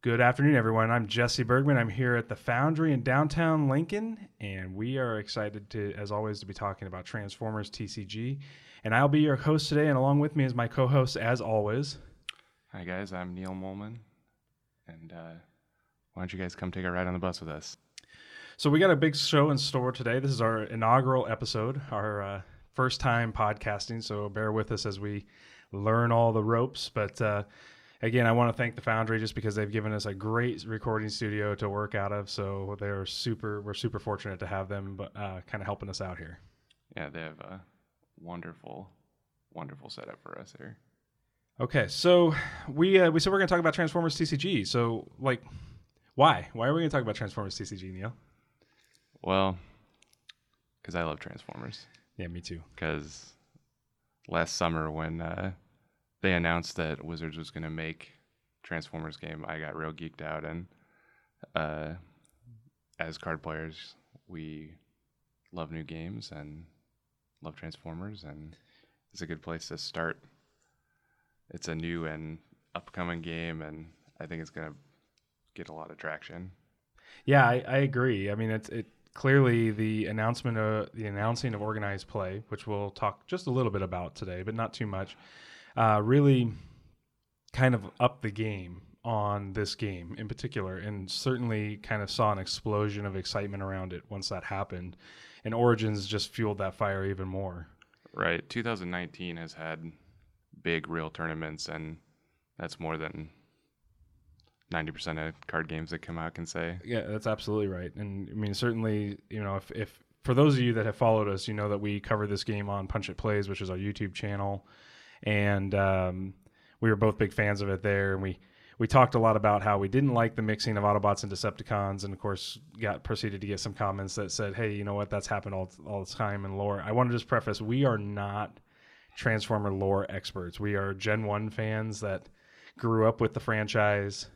Good afternoon, everyone. I'm Jesse Bergman. I'm here at the Foundry in downtown Lincoln, and we are excited to, as always, to be talking about Transformers TCG. And I'll be your host today, and along with me is my co-host, as always. Hi guys, I'm Neil Molman, and uh, why don't you guys come take a ride on the bus with us? So we got a big show in store today. This is our inaugural episode, our uh, first time podcasting. So bear with us as we learn all the ropes. But uh, again, I want to thank the Foundry just because they've given us a great recording studio to work out of. So they're super. We're super fortunate to have them, but uh, kind of helping us out here. Yeah, they have a wonderful, wonderful setup for us here. Okay, so we uh, we said we're going to talk about Transformers TCG. So like, why? Why are we going to talk about Transformers TCG, Neil? Well, because I love Transformers. Yeah, me too. Because last summer when uh, they announced that Wizards was going to make Transformers game, I got real geeked out, and uh, as card players, we love new games and love Transformers, and it's a good place to start. It's a new and upcoming game, and I think it's going to get a lot of traction. Yeah, I, I agree. I mean, it's it clearly the announcement of the announcing of organized play, which we'll talk just a little bit about today, but not too much, uh, really kind of up the game on this game in particular, and certainly kind of saw an explosion of excitement around it once that happened, and Origins just fueled that fire even more. Right. 2019 has had big real tournaments, and that's more than 90% of card games that come out can say. Yeah, that's absolutely right. And I mean, certainly, you know, if, if for those of you that have followed us, you know that we cover this game on Punch It Plays, which is our YouTube channel. And um, we were both big fans of it there. And we, we talked a lot about how we didn't like the mixing of Autobots and Decepticons, and of course, got proceeded to get some comments that said, "Hey, you know what? That's happened all all the time in lore." I want to just preface: we are not Transformer lore experts. We are Gen One fans that grew up with the franchise,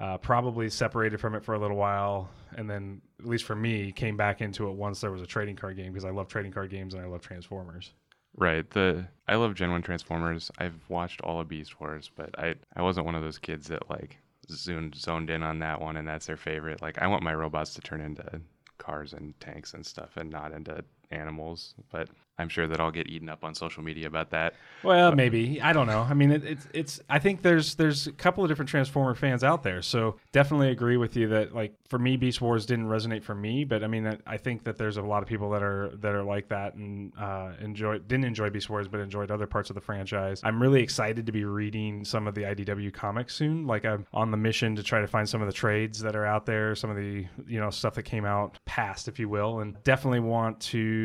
uh, probably separated from it for a little while, and then, at least for me, came back into it once there was a trading card game because I love trading card games and I love Transformers. Right. The I love Gen 1 Transformers. I've watched all of Beast Wars, but I I wasn't one of those kids that like zoomed zoned in on that one and that's their favorite. Like I want my robots to turn into cars and tanks and stuff and not into animals. But I'm sure that I'll get eaten up on social media about that. Well, maybe I don't know. I mean, it, it's it's. I think there's there's a couple of different Transformer fans out there, so definitely agree with you that like for me, Beast Wars didn't resonate for me, but I mean, I think that there's a lot of people that are that are like that and uh, enjoy didn't enjoy Beast Wars, but enjoyed other parts of the franchise. I'm really excited to be reading some of the IDW comics soon. Like I'm on the mission to try to find some of the trades that are out there, some of the you know stuff that came out past, if you will, and definitely want to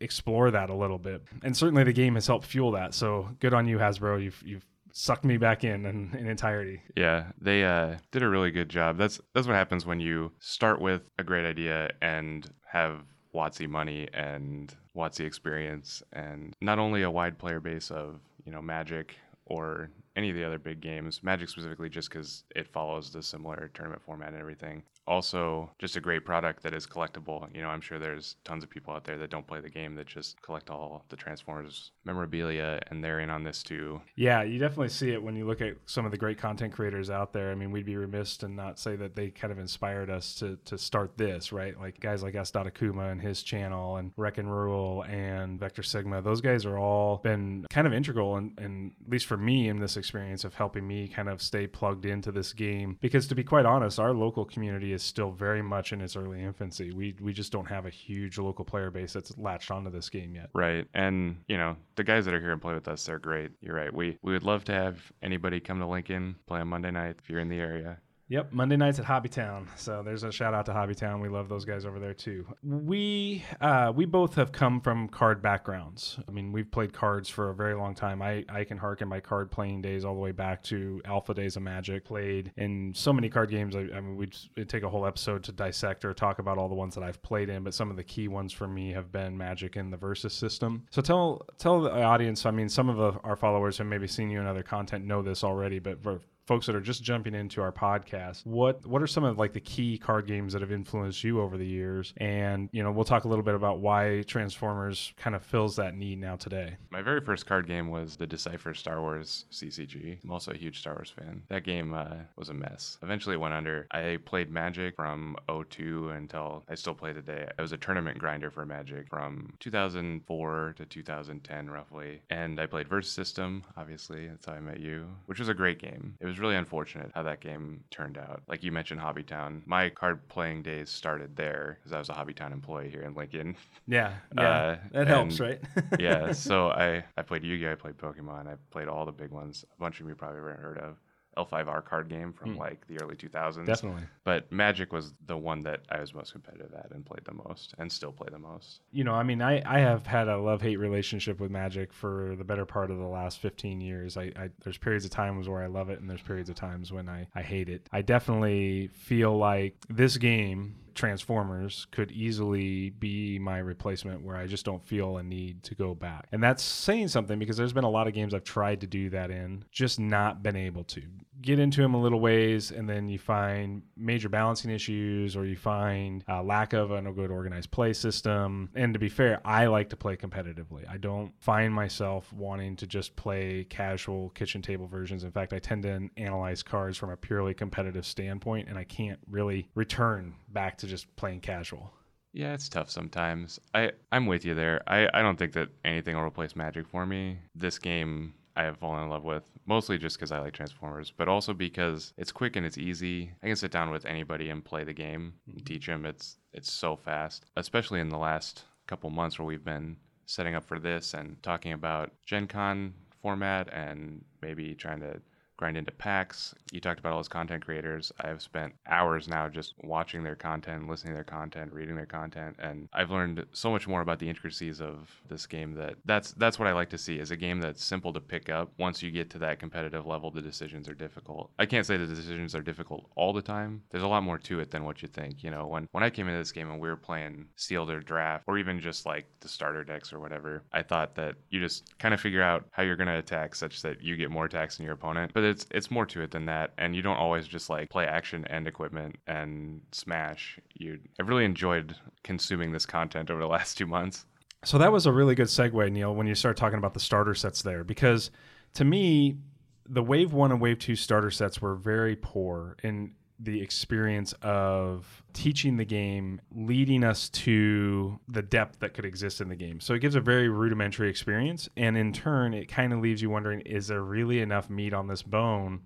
explore that a little bit. And certainly the game has helped fuel that. So good on you, Hasbro. You've you've sucked me back in in, in entirety. Yeah, they uh, did a really good job. That's that's what happens when you start with a great idea and have WotC money and WotC experience, and not only a wide player base of you know Magic or any of the other big games, Magic specifically, just because it follows the similar tournament format and everything. Also, just a great product that is collectible. You know, I'm sure there's tons of people out there that don't play the game that just collect all the Transformers memorabilia, and they're in on this too. Yeah, you definitely see it when you look at some of the great content creators out there. I mean, we'd be remiss to not say that they kind of inspired us to to start this, right? Like guys like S. Akuma and his channel, and Wreck and Rule and Vector Sigma. Those guys are all been kind of integral, and in, at least for me in this experience of helping me kind of stay plugged into this game. Because to be quite honest, our local community is still very much in its early infancy. We we just don't have a huge local player base that's latched onto this game yet. Right. And, you know, the guys that are here and play with us, they're great. You're right. We we would love to have anybody come to Lincoln, play on Monday night if you're in the area. Yep, Monday nights at Hobbytown. So there's a shout out to Hobbytown. We love those guys over there too. We uh, we both have come from card backgrounds. I mean, we've played cards for a very long time. I, I can harken my card playing days all the way back to Alpha Days of Magic. Played in so many card games. I, I mean, we'd, it'd take a whole episode to dissect or talk about all the ones that I've played in. But some of the key ones for me have been Magic and the Versus system. So tell tell the audience. I mean, some of our followers have maybe seen you in other content know this already, but for folks that are just jumping into our podcast, what what are some of like the key card games that have influenced you over the years? And you know, we'll talk a little bit about why Transformers kind of fills that need now today. My very first card game was the Decipher Star Wars CCG. I'm also a huge Star Wars fan. That game uh, was a mess. Eventually, it went under. I played Magic from 02 until I still play today. I was a tournament grinder for Magic from 2004 to 2010, roughly. And I played Versus System, obviously. That's how I met you, which was a great game. It was really unfortunate how that game turned out. Like you mentioned, Hobbytown. My card playing days started there because I was a Hobbytown employee here in Lincoln. Yeah, yeah, Uh, that helps, right? yeah, so I, I played Yu-Gi-Oh! I played Pokemon. I played all the big ones. A bunch of you probably haven't heard of. L5R card game from Hmm. like the early 2000s. Definitely. But Magic was the one that I was most competitive at and played the most and still play the most. you know, I mean, I, I have had a love hate relationship with Magic for the better part of the last 15 years. I, I there's periods of times where I love it, and there's periods of times when I, I hate it. I definitely feel like this game, Transformers, could easily be my replacement where I just don't feel a need to go back. And that's saying something because there's been a lot of games I've tried to do that in, just not been able to. Get into them a little ways, and then you find major balancing issues, or you find lack of a oh, good organized play system. And to be fair, I like to play competitively. I don't find myself wanting to just play casual kitchen table versions. In fact, I tend to analyze cards from a purely competitive standpoint, and I can't really return back to just playing casual. Yeah, it's tough sometimes. I, I'm with you there. I, I don't think that anything will replace Magic for me. This game I have fallen in love with, mostly just because I like Transformers, but also because it's quick and it's easy. I can sit down with anybody and play the game and teach them. It's it's so fast, especially in the last couple months where we've been setting up for this and talking about Gen Con format and maybe trying to grind into packs. You talked about all those content creators. I've spent hours now just watching their content, listening to their content, reading their content, and I've learned so much more about the intricacies of this game that that's that's what I like to see is a game that's simple to pick up. Once you get to that competitive level, the decisions are difficult. I can't say the decisions are difficult all the time. There's a lot more to it than what you think. You know, when when I came into this game and we were playing sealed or draft or even just like the starter decks or whatever, I thought that you just kind of figure out how you're going to attack such that you get more attacks than your opponent. But it's it's more to it than that, and you don't always just like play action and equipment and smash. You I've really enjoyed consuming this content over the last two months. So that was a really good segue, Neil, when you start talking about the starter sets there, because to me, the Wave One and Wave Two starter sets were very poor in the experience of teaching the game, leading us to the depth that could exist in the game. So it gives a very rudimentary experience, and in turn, it kind of leaves you wondering: Is there really enough meat on this bone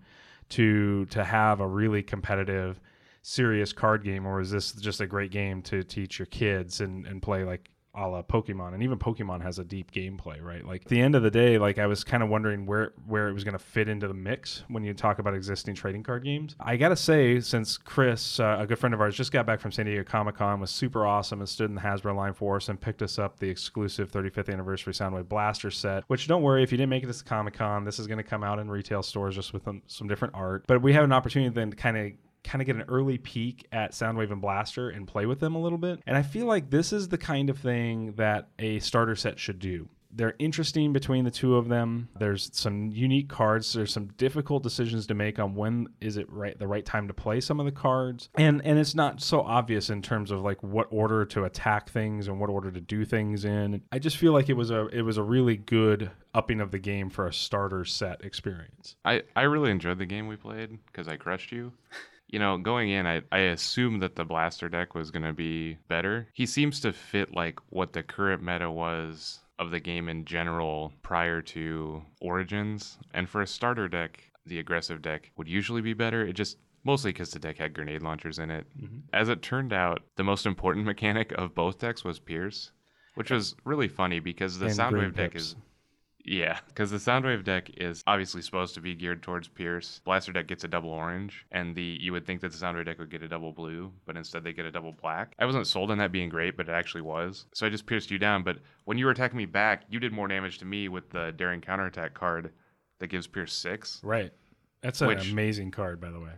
to to have a really competitive? serious card game or is this just a great game to teach your kids and, and play like a la Pokemon, and even Pokemon has a deep gameplay, right? Like at the end of the day, like I was kind of wondering where where it was going to fit into the mix when you talk about existing trading card games. I gotta say, since Chris, uh, a good friend of ours, just got back from San Diego Comic Con, was super awesome and stood in the Hasbro line for us and picked us up the exclusive 35th anniversary Soundwave Blaster set. Which don't worry if you didn't make it to Comic Con, this is going to come out in retail stores just with um, some different art. But we have an opportunity then to kind of kind of get an early peek at Soundwave and Blaster and play with them a little bit. And I feel like this is the kind of thing that a starter set should do. They're interesting between the two of them. There's some unique cards. There's some difficult decisions to make on when is it right the right time to play some of the cards. And and it's not so obvious in terms of like what order to attack things and what order to do things in. I just feel like it was a it was a really good upping of the game for a starter set experience. I, I really enjoyed the game we played because I crushed you. You know, going in, I, I assumed that the blaster deck was going to be better. He seems to fit like what the current meta was of the game in general prior to Origins. And for a starter deck, the aggressive deck would usually be better. It just mostly because the deck had grenade launchers in it. Mm-hmm. As it turned out, the most important mechanic of both decks was Pierce, which was really funny because the And Soundwave deck is yeah, because the Soundwave deck is obviously supposed to be geared towards Pierce. Blaster deck gets a double orange, and the you would think that the Soundwave deck would get a double blue, but instead they get a double black. I wasn't sold on that being great, but it actually was. So I just pierced you down. But when you were attacking me back, you did more damage to me with the Daring Counterattack card that gives Pierce six. Right. That's an Which- amazing card, by the way.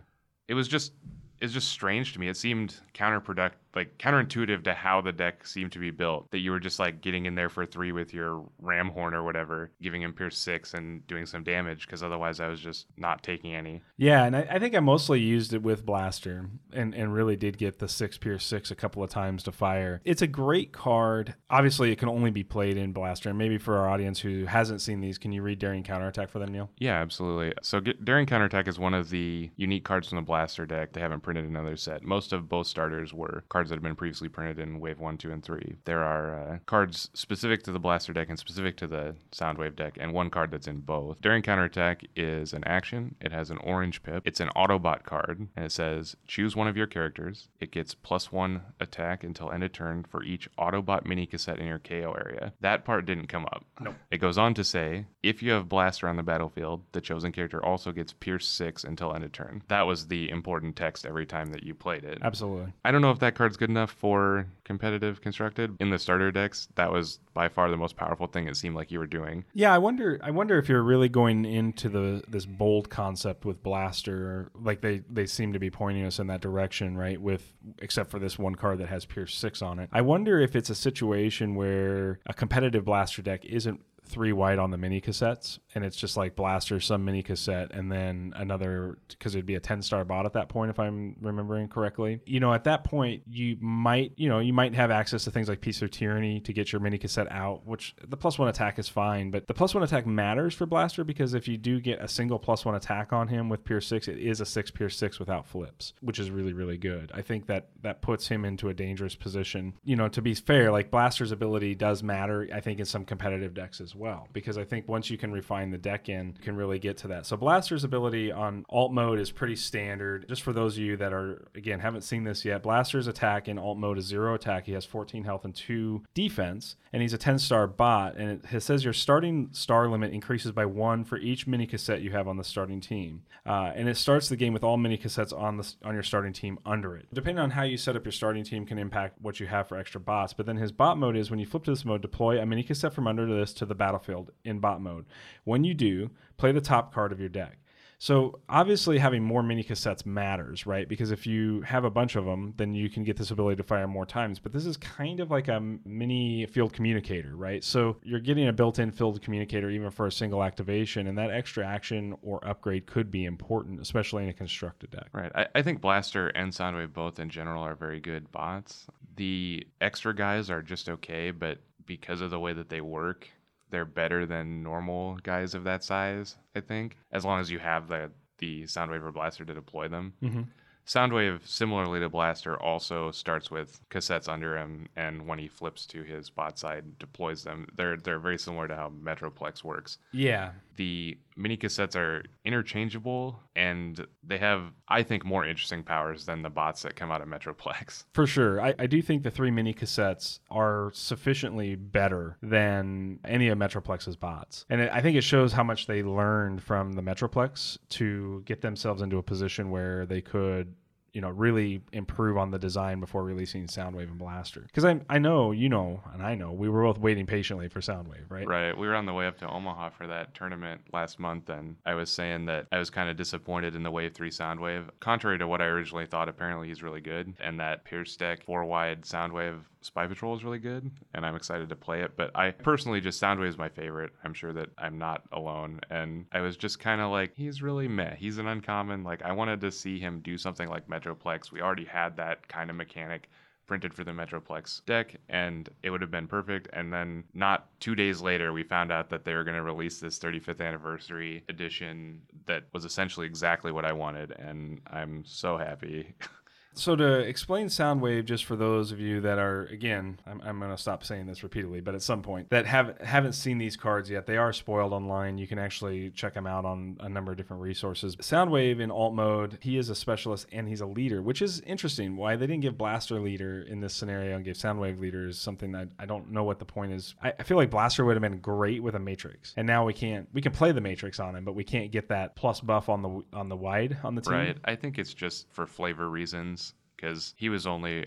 It was just it's just strange to me. It seemed counterproductive like counterintuitive to how the deck seemed to be built that you were just like getting in there for three with your Ramhorn or whatever, giving him pierce six and doing some damage because otherwise I was just not taking any. Yeah, and I, I think I mostly used it with blaster and and really did get the six pierce six a couple of times to fire. It's a great card. Obviously, it can only be played in blaster, and maybe for our audience who hasn't seen these, can you read Daring Counterattack for them, Neil? Yeah, absolutely. So get, Daring Counterattack is one of the unique cards from the blaster deck. They haven't printed another set. Most of both starters were cards that have been previously printed in Wave 1, 2, and 3. There are uh, cards specific to the blaster deck and specific to the Soundwave deck, and one card that's in both. Daring Counterattack is an action. It has an orange pip. It's an Autobot card, and it says choose one of your characters. It gets plus one attack until end of turn for each Autobot mini cassette in your KO area. That part didn't come up. Nope. It goes on to say if you have Blaster on the battlefield, the chosen character also gets Pierce 6 until end of turn. That was the important text every time that you played it. Absolutely. I don't know if that card's good enough for competitive constructed. In the starter decks, that was by far the most powerful thing it seemed like you were doing. Yeah, I wonder. I wonder if you're really going into the this bold concept with blaster, like they they seem to be pointing us in that direction, right? With except for this one card that has Pierce six on it. I wonder if it's a situation where a competitive blaster deck isn't three white on the mini cassettes and it's just like blaster some mini cassette and then another because it'd be a 10 star bot at that point if i'm remembering correctly. You know at that point you might you know you might have access to things like peace or tyranny to get your mini cassette out which the plus one attack is fine but the plus one attack matters for blaster because if you do get a single plus one attack on him with pierce six it is a six pierce six without flips which is really really good. I think that that puts him into a dangerous position. You know to be fair like blaster's ability does matter i think in some competitive decks as well because I think once you can refine the deck in, you can really get to that. So Blaster's ability on alt mode is pretty standard. Just for those of you that are again haven't seen this yet, Blaster's attack in alt mode is zero attack. He has 14 health and two defense, and he's a 10 star bot. And it says your starting star limit increases by one for each mini cassette you have on the starting team, uh, and it starts the game with all mini cassettes on the on your starting team under it. Depending on how you set up your starting team, can impact what you have for extra bots. But then his bot mode is when you flip to this mode, deploy a mini cassette from under this to the battlefield in bot mode. When you do, play the top card of your deck. So obviously having more mini cassettes matters, right? Because if you have a bunch of them, then you can get this ability to fire more times. But this is kind of like a mini field communicator, right? So you're getting a built-in field communicator even for a single activation, and that extra action or upgrade could be important, especially in a constructed deck. Right. I, I think Blaster and Soundwave both in general are very good bots. The extra guys are just okay, but because of the way that they work, they're better than normal guys of that size. I think, as long as you have the the Soundwave or Blaster to deploy them. Mm-hmm. Soundwave, similarly to Blaster, also starts with cassettes under him, and when he flips to his bot side, deploys them. They're they're very similar to how Metroplex works. Yeah. The mini cassettes are interchangeable, and they have, I think, more interesting powers than the bots that come out of Metroplex. For sure, I, I do think the three mini cassettes are sufficiently better than any of Metroplex's bots, and it, I think it shows how much they learned from the Metroplex to get themselves into a position where they could you know really improve on the design before releasing Soundwave and Blaster. Because I I know you know and I know we were both waiting patiently for Soundwave, right? Right. We were on the way up to Omaha for that tournament last month, and I was saying that I was kind of disappointed in the Wave Three Soundwave. Contrary to what I originally thought, apparently he's really good, and that Pierce deck four wide Soundwave Spy Patrol is really good, and I'm excited to play it. But I personally just Soundwave is my favorite. I'm sure that I'm not alone. And I was just kind of like, he's really meh. He's an uncommon. Like I wanted to see him do something like Metroplex. We already had that kind of mechanic printed for the Metroplex deck, and it would have been perfect. And then, not two days later, we found out that they were going to release this 35th anniversary edition that was essentially exactly what I wanted, and I'm so happy. So to explain Soundwave, just for those of you that are, again, I'm, I'm going to stop saying this repeatedly, but at some point that haven't haven't seen these cards yet, they are spoiled online. You can actually check them out on a number of different resources. Soundwave in alt mode, he is a specialist and he's a leader, which is interesting. Why they didn't give Blaster leader in this scenario and gave Soundwave leader is something that I don't know what the point is. I, I feel like Blaster would have been great with a Matrix, and now we can't. We can play the Matrix on him, but we can't get that plus buff on the on the wide on the team. Right. I think it's just for flavor reasons because he was only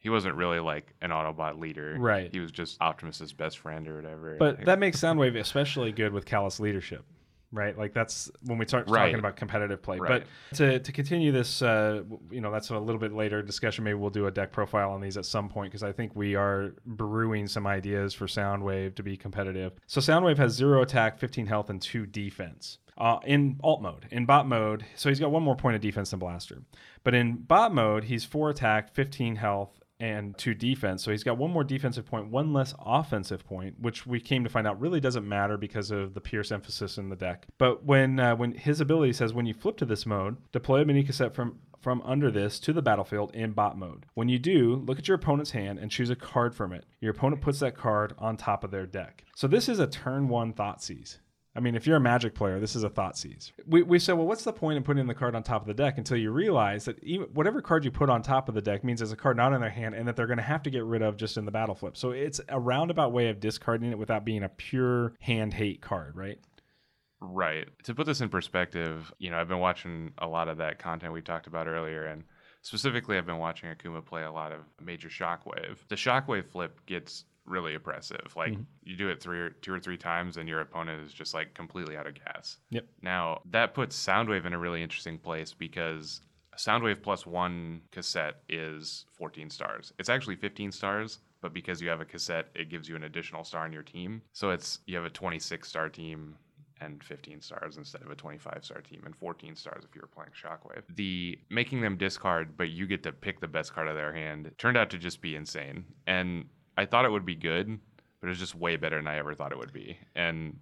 he wasn't really like an Autobot leader. Right. He was just Optimus's best friend or whatever. But that makes Soundwave especially good with Callous leadership. Right? Like that's when we start Right. talking about competitive play. Right. But to, to continue this, uh, you know, that's a little bit later discussion. Maybe we'll do a deck profile on these at some point because I think we are brewing some ideas for Soundwave to be competitive. So Soundwave has zero attack, 15 health, and two defense. Uh, in alt mode, in bot mode, so he's got one more point of defense than Blaster. But in bot mode, he's four attack, 15 health, and two defense. So he's got one more defensive point, one less offensive point, which we came to find out really doesn't matter because of the Pierce emphasis in the deck. But when uh, when his ability says when you flip to this mode, deploy a mini cassette from from under this to the battlefield in bot mode. When you do, look at your opponent's hand and choose a card from it. Your opponent puts that card on top of their deck. So this is a turn one Thoughtseize. I mean, if you're a Magic player, this is a Thoughtseize. We, we said, well, what's the point in putting the card on top of the deck until you realize that even whatever card you put on top of the deck means there's a card not in their hand and that they're going to have to get rid of just in the battle flip. So it's a roundabout way of discarding it without being a pure hand hate card, right? Right. To put this in perspective, you know, I've been watching a lot of that content we talked about earlier, and specifically, I've been watching Akuma play a lot of Major Shockwave. The Shockwave flip gets really oppressive. Like mm-hmm. you do it three or two or three times, and your opponent is just like completely out of gas. Yep. Now that puts Soundwave in a really interesting place because Soundwave plus one cassette is 14 stars. It's actually 15 stars, but because you have a cassette, it gives you an additional star in your team. So it's you have a 26 star team and 15 stars instead of a 25 star team and 14 stars if you were playing Shockwave. The making them discard, but you get to pick the best card of their hand turned out to just be insane. And I thought it would be good, but it was just way better than I ever thought it would be. And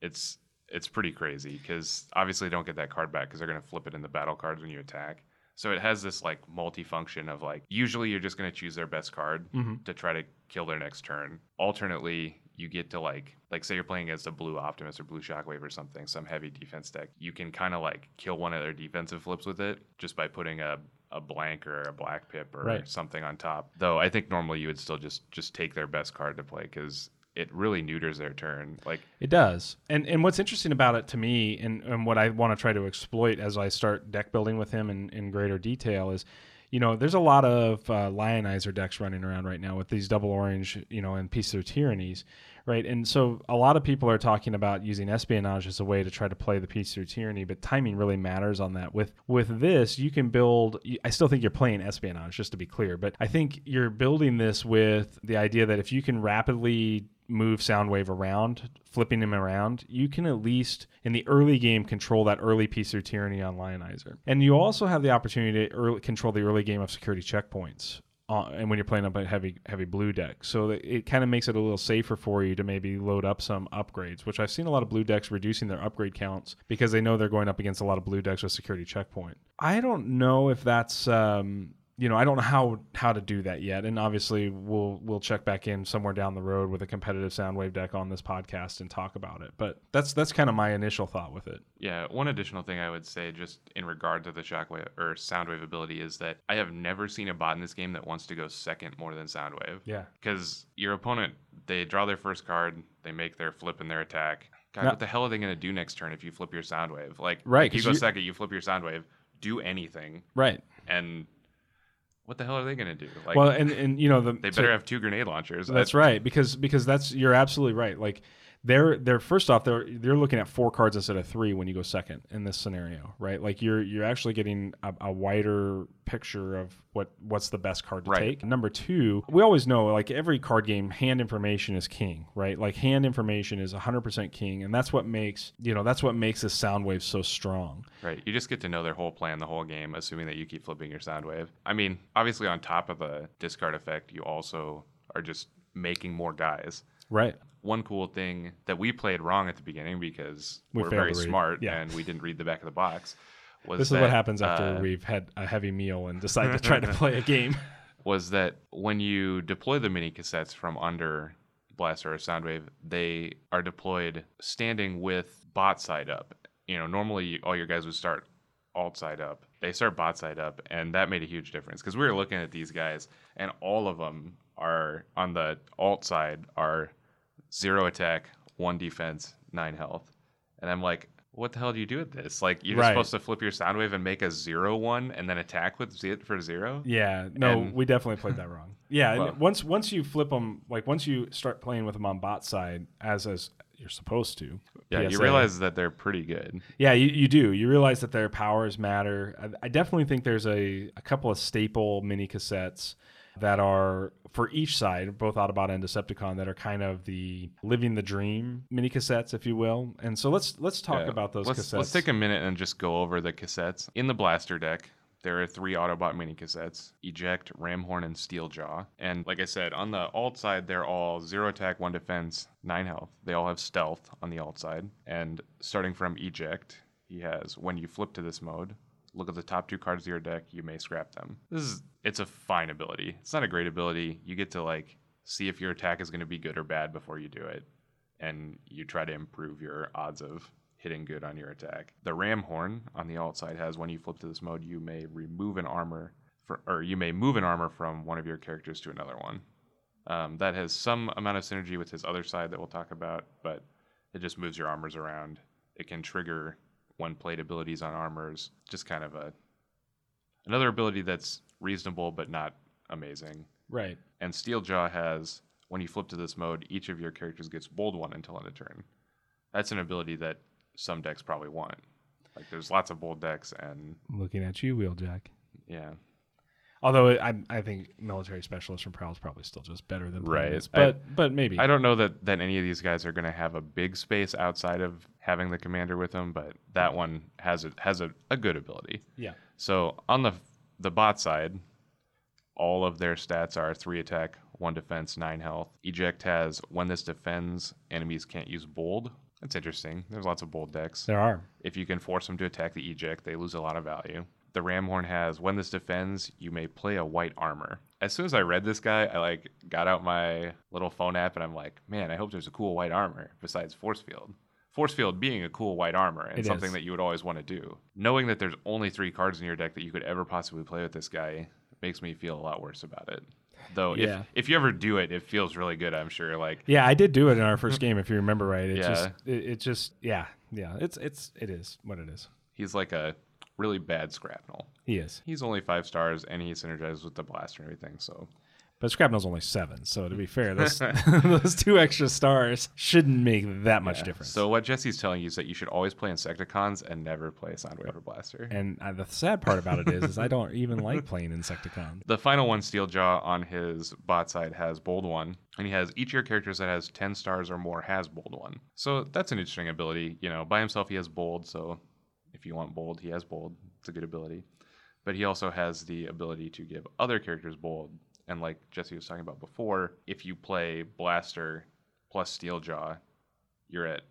it's it's pretty crazy because obviously don't get that card back because they're going to flip it in the battle cards when you attack. So it has this like multi-function of like usually you're just going to choose their best card mm-hmm. to try to kill their next turn. Alternately, you get to like like say you're playing against a blue Optimus or blue Shockwave or something, some heavy defense deck. You can kind of like kill one of their defensive flips with it just by putting a a blank or a black pip or Right. something on top. Though I think normally you would still just just take their best card to play because it really neuters their turn. Like It does. And and what's interesting about it to me and, and what I want to try to exploit as I start deck building with him in, in greater detail is, you know, there's a lot of uh, Lionizer decks running around right now with these double orange, you know, and Peace of Tyrannies, right? And so a lot of people are talking about using espionage as a way to try to play the Peace of Tyranny, but timing really matters on that. With with this, you can build. I still think you're playing espionage, just to be clear, but I think you're building this with the idea that if you can rapidly move Soundwave around, flipping him around, you can at least in the early game control that early peace of tyranny on Lionizer. And you also have the opportunity to early, control the early game of security checkpoints. Uh, and when you're playing up a heavy heavy blue deck, so it kind of makes it a little safer for you to maybe load up some upgrades. Which I've seen a lot of blue decks reducing their upgrade counts because they know they're going up against a lot of blue decks with security checkpoint. I don't know if that's um, you know, I don't know how how to do that yet, and obviously we'll we'll check back in somewhere down the road with a competitive Soundwave deck on this podcast and talk about it. But that's that's kind of my initial thought with it. Yeah, one additional thing I would say, just in regard to the shockwave or soundwave ability, is that I have never seen a bot in this game that wants to go second more than soundwave. Yeah, Because your opponent, they draw their first card, they make their flip and their attack. God, what the hell are they going to do next turn if you flip your soundwave? Like, Right, if you go second, you flip your soundwave, do anything, right. and what the hell are they going to do? Like, well, and and you know the they so- better have two grenade launchers. That's I- right because because that's you're absolutely right. Like they're they're first off they're they're looking at four cards instead of three when you go second in this scenario, right? Like you're you're actually getting a, a wider picture of what what's the best card to Right. take. Number two, we always know like every card game, hand information is king, right? Like hand information is 100% king, and that's what makes you know that's what makes this soundwave so strong. Right. You just get to know their whole plan the whole game, assuming that you keep flipping your soundwave. I mean, obviously, on top of the discard effect, you also are just making more guys. Right. One cool thing that we played wrong at the beginning because We are very smart Yeah. and we didn't read the back of the box was This is what happens after uh, we've had a heavy meal and decide to try to play a game. was that when you deploy the mini cassettes from under Blaster or Soundwave, they are deployed standing with bot side up. You know, normally all your guys would start alt side up. They start bot side up, and that made a huge difference because we were looking at these guys, and all of them are on the alt side are zero attack, one defense, nine health, and I'm like. What the hell do you do with this? Like you're Right. supposed to flip your soundwave and make a zero one, and then attack with it for zero. Yeah, no, And- we definitely played that wrong. Yeah, and Well- once once you flip them, like once you start playing with them on bot side as as you're supposed to. Yeah, you realize that they're pretty good. Yeah, you, you do. You realize that their powers matter. I, I definitely think there's a, a couple of staple mini cassettes that are for each side, both Autobot and Decepticon, that are kind of the living the dream mini cassettes, if you will. And so let's let's talk Yeah. about those let's, cassettes. Let's take a minute and just go over the cassettes. In the blaster deck, there are three Autobot mini cassettes Eject, Ramhorn, and Steeljaw. And like I said, on the alt side, they're all zero attack, one defense, nine health. They all have stealth on the alt side. And starting from Eject, he has when you flip to this mode, look at the top two cards of your deck, you may scrap them. This is it's a fine ability. It's not a great ability. You get to like see if your attack is going to be good or bad before you do it and you try to improve your odds of hitting good on your attack. The Ramhorn on the alt side has when you flip to this mode, you may remove an armor, for, or you may move an armor from one of your characters to another one. Um, that has some amount of synergy with his other side that we'll talk about, but it just moves your armors around. It can trigger one plate abilities on armors. Just kind of a another ability that's reasonable but not amazing. right. And Steeljaw has when you flip to this mode, each of your characters gets bold one until end of turn. That's an ability that some decks probably want. Like there's lots of bold decks, and Looking at you, Wheeljack. yeah, Although I, I think military specialist from Prowl is probably still just better than Right. Planes, I- but but maybe I don't know that that any of these guys are going to have a big space outside of having the commander with them, but that one has a has a, a good ability. yeah So on the the bot side, all of their stats are three attack, one defense, nine health. Eject has when this defends, enemies can't use bold. That's interesting. There's lots of bold decks. there are If you can force them to attack the eject, they lose a lot of value. The Ramhorn has when this defends, you may play a white armor. As soon as I read this guy, I like got out my little phone app and I'm like, man, I hope there's a cool white armor besides force field. Force field being a cool white armor and It something is. that you would always want to do. Knowing that there's only three cards in your deck that you could ever possibly play with this guy makes me feel a lot worse about it. Though Yeah. if if you ever do it, it feels really good, I'm sure. Like yeah I did do it in our first game if you remember right it Yeah. just it, it just yeah yeah it's it's it is what it is he's like a really bad scrapnel. he is He's only five stars and he synergizes with the blaster and everything, so but Scrapnel's only seven so to be fair those those two extra stars shouldn't make that much Yeah. difference So what Jesse's telling you is that you should always play Insecticons and never play Soundwave or Blaster. and uh, the sad part about it is is I don't even like playing Insecticons. The final one, Steeljaw, on his bot side has Bold One, and he has each of your characters that has 10 stars or more has Bold One. So that's an interesting ability. You know, by himself he has Bold, so if you want Bold, he has Bold. It's a good ability. But he also has the ability to give other characters Bold. And like Jesse was talking about before, if you play Blaster plus Steeljaw, you're at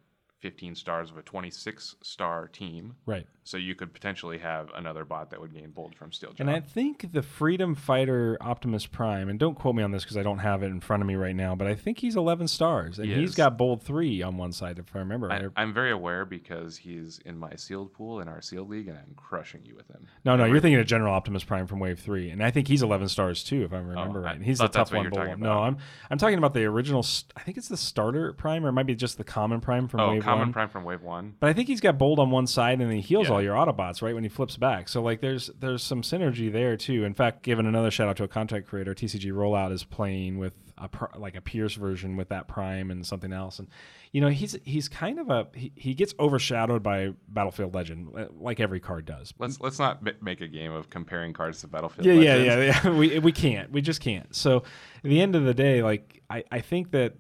15 stars of a 26 star team. right So you could potentially have another bot that would gain bold from Steeljaw. And I think the Freedom Fighter Optimus Prime, and don't quote me on this because I don't have it in front of me right now, but I think he's 11 stars. And He he's is. got Bold 3 on one side, if I remember I, right. I'm very aware because he's in my sealed pool in our sealed league, and I'm crushing you with him. no, no, you're thinking of General Optimus Prime from Wave 3. And I think he's 11 stars too, if I oh, remember Oh, right. And he's the tough one. Bold one. No. I'm, I'm talking about the original, st- I think it's the starter Prime, or it might be just the common Prime from Oh, Wave common 1. prime from wave one. But I think he's got bold on one side, and then he heals Yeah. all your Autobots right when he flips back. So like, there's there's some synergy there too. In fact, giving another shout out to a content creator, TCG Rollout is playing with a like a Pierce version with that Prime and something else, and you know he's he's kind of a he, he gets overshadowed by Battlefield Legend, uh, like every card does. Let's let's not ma- make a game of comparing cards to Battlefield. Yeah, yeah, yeah, yeah. We we can't. We just can't. So at the end of the day, like I, I think that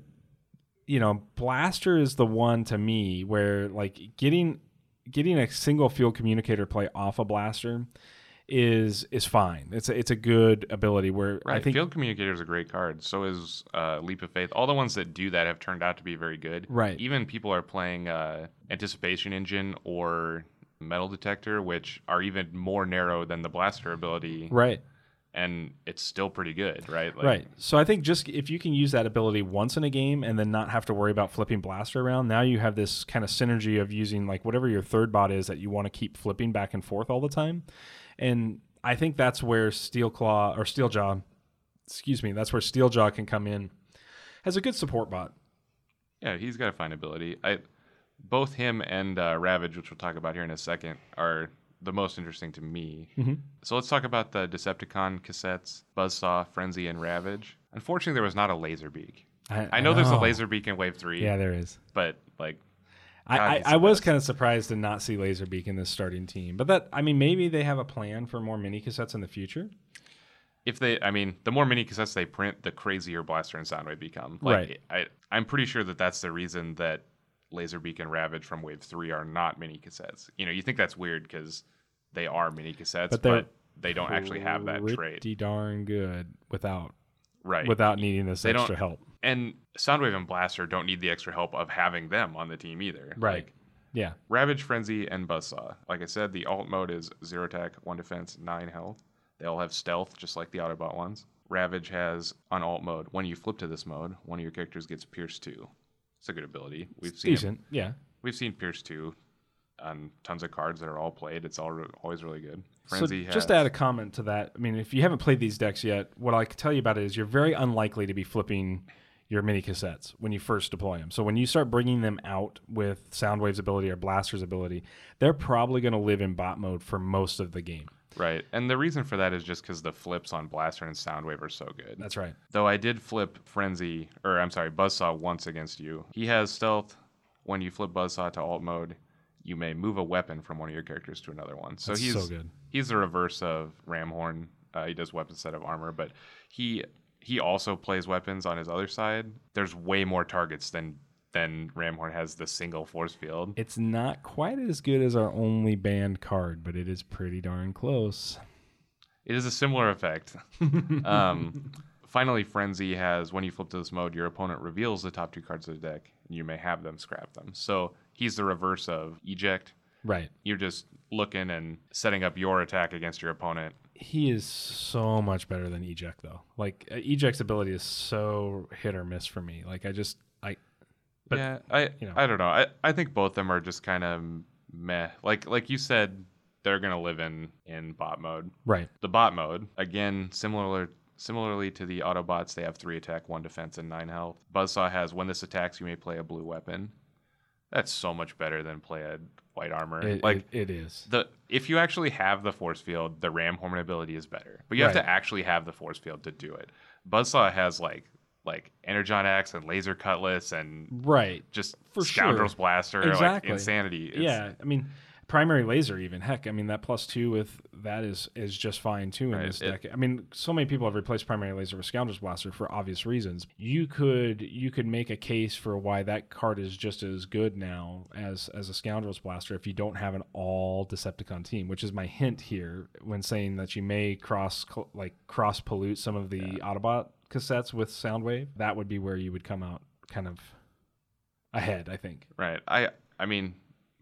you know, Blaster is the one to me where like getting getting a single field communicator play off a blaster is is fine. It's a, it's a good ability where Right. I think Field Communicator is a great card. So is uh, Leap of Faith. All the ones that do that have turned out to be very good. Right. Even people are playing uh, Anticipation Engine or Metal Detector, which are even more narrow than the Blaster ability, right. And it's still pretty good, right? Like, right. So I think just if you can use that ability once in a game and then not have to worry about flipping blaster around, now you have this kind of synergy of using like whatever your third bot is that you want to keep flipping back and forth all the time. And I think that's where Steel Claw or Steel Jaw, excuse me, that's where Steel Jaw can come in as a good support bot. Yeah, he's got a fine ability. I, both him and uh, Ravage, which we'll talk about here in a second, are the most interesting to me. Mhm. So let's talk about the Decepticon cassettes, Buzzsaw, Frenzy, and Ravage. Unfortunately, there was not a Laserbeak. I know there's a Laserbeak in Wave Three. Yeah, there is. but like I, I, I was kind of surprised to not see Laserbeak in this starting team, but that I mean maybe they have a plan for more mini cassettes in the future. if they, I mean, the more mini cassettes they print, the crazier Blaster and Soundwave become. Like, Right. I, I'm pretty sure that that's the reason that Laserbeak and Ravage from Wave Three are not mini cassettes. You know, you think that's weird because they are mini cassettes, But but, they're don't actually have that trait. Pretty darn good without Right. without needing this They extra help. and Soundwave and Blaster don't need the extra help of having them on the team either. Right. Like, Yeah. Ravage, Frenzy, and Buzzsaw. Like I said, the alt mode is zero attack, one defense, nine health. They all have stealth, just like the Autobot ones. Ravage has on alt mode. When you flip to this mode, one of your characters gets pierced two. It's a good ability. We've seen it- Decent. Yeah. we've seen Pierce two on tons of cards that are all played. It's all re- always really good. So Frenzy just to add a comment to that, I mean, if you haven't played these decks yet, what I can tell you about it is you're very unlikely to be flipping your mini cassettes when you first deploy them. So when you start bringing them out with Soundwave's ability or Blaster's ability, they're probably going to live in bot mode for most of the game. Right, and the reason for that is just because the flips on Blaster and Soundwave are so good. That's right. Though I did flip Frenzy, or I'm sorry, Buzzsaw once against you. He has stealth. When you flip Buzzsaw to alt mode, you may move a weapon from one of your characters to another one. So That's he's so good. he's the reverse of Ramhorn. Uh, he does weapons instead of armor, but he he also plays weapons on his other side. There's way more targets than than Ramhorn has the single force field. It's not quite as good as our only banned card, but it is pretty darn close. It is a similar effect. um, finally, Frenzy has when you flip to this mode, your opponent reveals the top two cards of the deck, and you may have them scrap them. So he's the reverse of Eject. Right. You're just looking and setting up your attack against your opponent. He is so much better than Eject, though. Like, uh, Eject's ability is so hit or miss for me. Like, I just, I, But, yeah, I you know. I don't know. I, I think both of them are just kind of meh. Like like you said, they're gonna live in in bot mode. right. The bot mode again, similar similarly to the Autobots, they have three attack, one defense, and nine health. Buzzsaw has when this attacks, you may play a blue weapon. That's so much better than play a white armor. It, like it, it is. the if you actually have the force field, the Ramhorn ability is better. But you have to actually have the force field to do it. Buzzsaw has like like energon axe and laser cutlass and Right. just For scoundrels sure. blaster like Exactly. insanity. It's- yeah. I mean, primary laser, even. Heck, I mean, that plus two with that is is just fine too in Right, this it- deck. I mean, so many people have replaced primary laser with Scoundrels Blaster for obvious reasons. You could you could make a case for why that card is just as good now as as a Scoundrels Blaster if you don't have an all Decepticon team, which is my hint here when saying that you may cross like cross pollute some of the Autobot cassettes with Soundwave. That would be where you would come out kind of ahead, I think. Right. I I mean,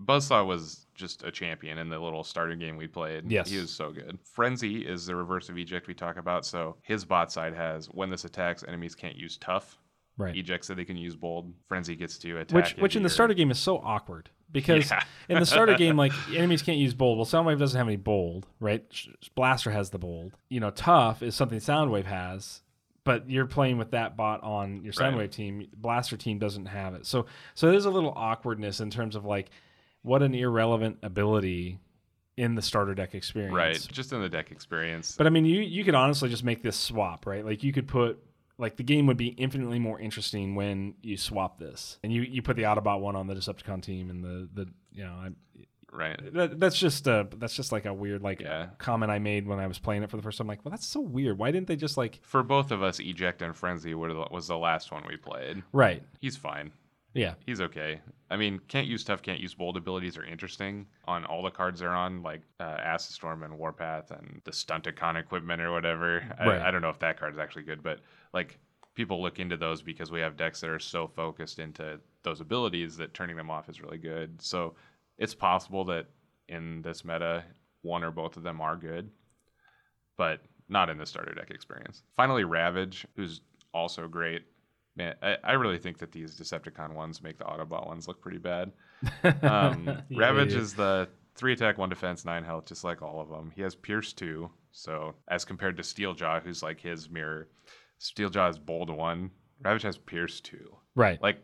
Buzzsaw was just a champion in the little starter game we played. Yes. He was so good. Frenzy is the reverse of Eject we talk about. So his bot side has when this attacks, enemies can't use tough. Right. Eject said they can use bold. Frenzy gets to attack. which which in the starter game is so awkward because Yeah. in the starter game like enemies can't use bold well soundwave doesn't have any bold right blaster has the bold you know tough is something soundwave has but you're playing with that bot on your Right. soundwave team blaster team doesn't have it so so there's a little awkwardness in terms of like what an irrelevant ability in the starter deck experience Right. Just in the deck experience. but I mean, you you could honestly just make this swap, right? Like you could put like the game would be infinitely more interesting when you swap this, and you you put the Autobot one on the Decepticon team, and the the you know I, right. that, that's just uh that's just like a weird like Yeah. comment I made when I was playing it for the first time. Like, well, that's so weird. Why didn't they just like For both of us, Eject and Frenzy were was the last one we played. right? He's fine. Yeah, He's okay. I mean, can't use tough, can't use bold abilities are interesting on all the cards they're on, like uh, Acid Storm and Warpath and the Stunticon equipment or whatever. Right. I, I don't know if that card is actually good, but like people look into those because we have decks that are so focused into those abilities that turning them off is really good. So it's possible that in this meta, one or both of them are good, but not in the starter deck experience. Finally, Ravage, who's also great. Man, I, I really think that these Decepticon ones make the Autobot ones look pretty bad. Um, Yeah, Ravage yeah. is the three attack, one defense, nine health, just like all of them. He has Pierce two, so as compared to Steeljaw, who's like his mirror. Steeljaw is bold one. Ravage has Pierce two. right. Like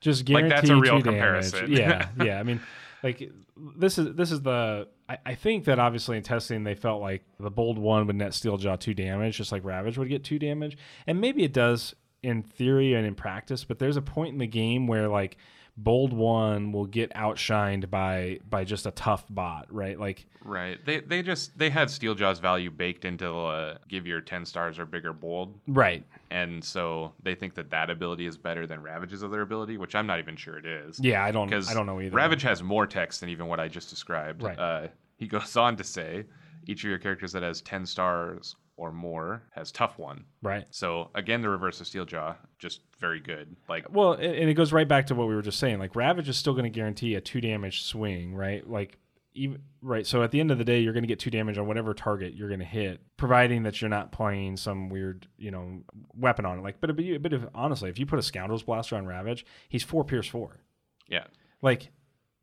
just like, that's a real comparison. Damage. Yeah, yeah. I mean, like this is this is the. I, I think that obviously in testing they felt like the bold one would net Steeljaw two damage, just like Ravage would get two damage, and maybe it does in theory and in practice, but there's a point in the game where like bold one will get outshined by by just a tough bot, right? Like Right. They they just they had Steeljaw's value baked into uh, give your ten stars or bigger bold, right. and so they think that that ability is better than Ravage's other ability, which I'm not even sure it is. Yeah, I don't Because I don't know either. Ravage has more text than even what I just described. Right. Uh, he goes on to say, each of your characters that has ten stars or more has tough one. right. So again, the reverse of Steeljaw, just very good. Like Well, and it goes right back to what we were just saying. Like Ravage is still going to guarantee a two damage swing, right? Like even right. So at the end of the day, you're going to get two damage on whatever target you're going to hit, providing that you're not playing some weird, you know, weapon on it. Like, but but, but if, honestly, if you put a Scoundrels Blaster on Ravage, he's four Pierce four. yeah, Like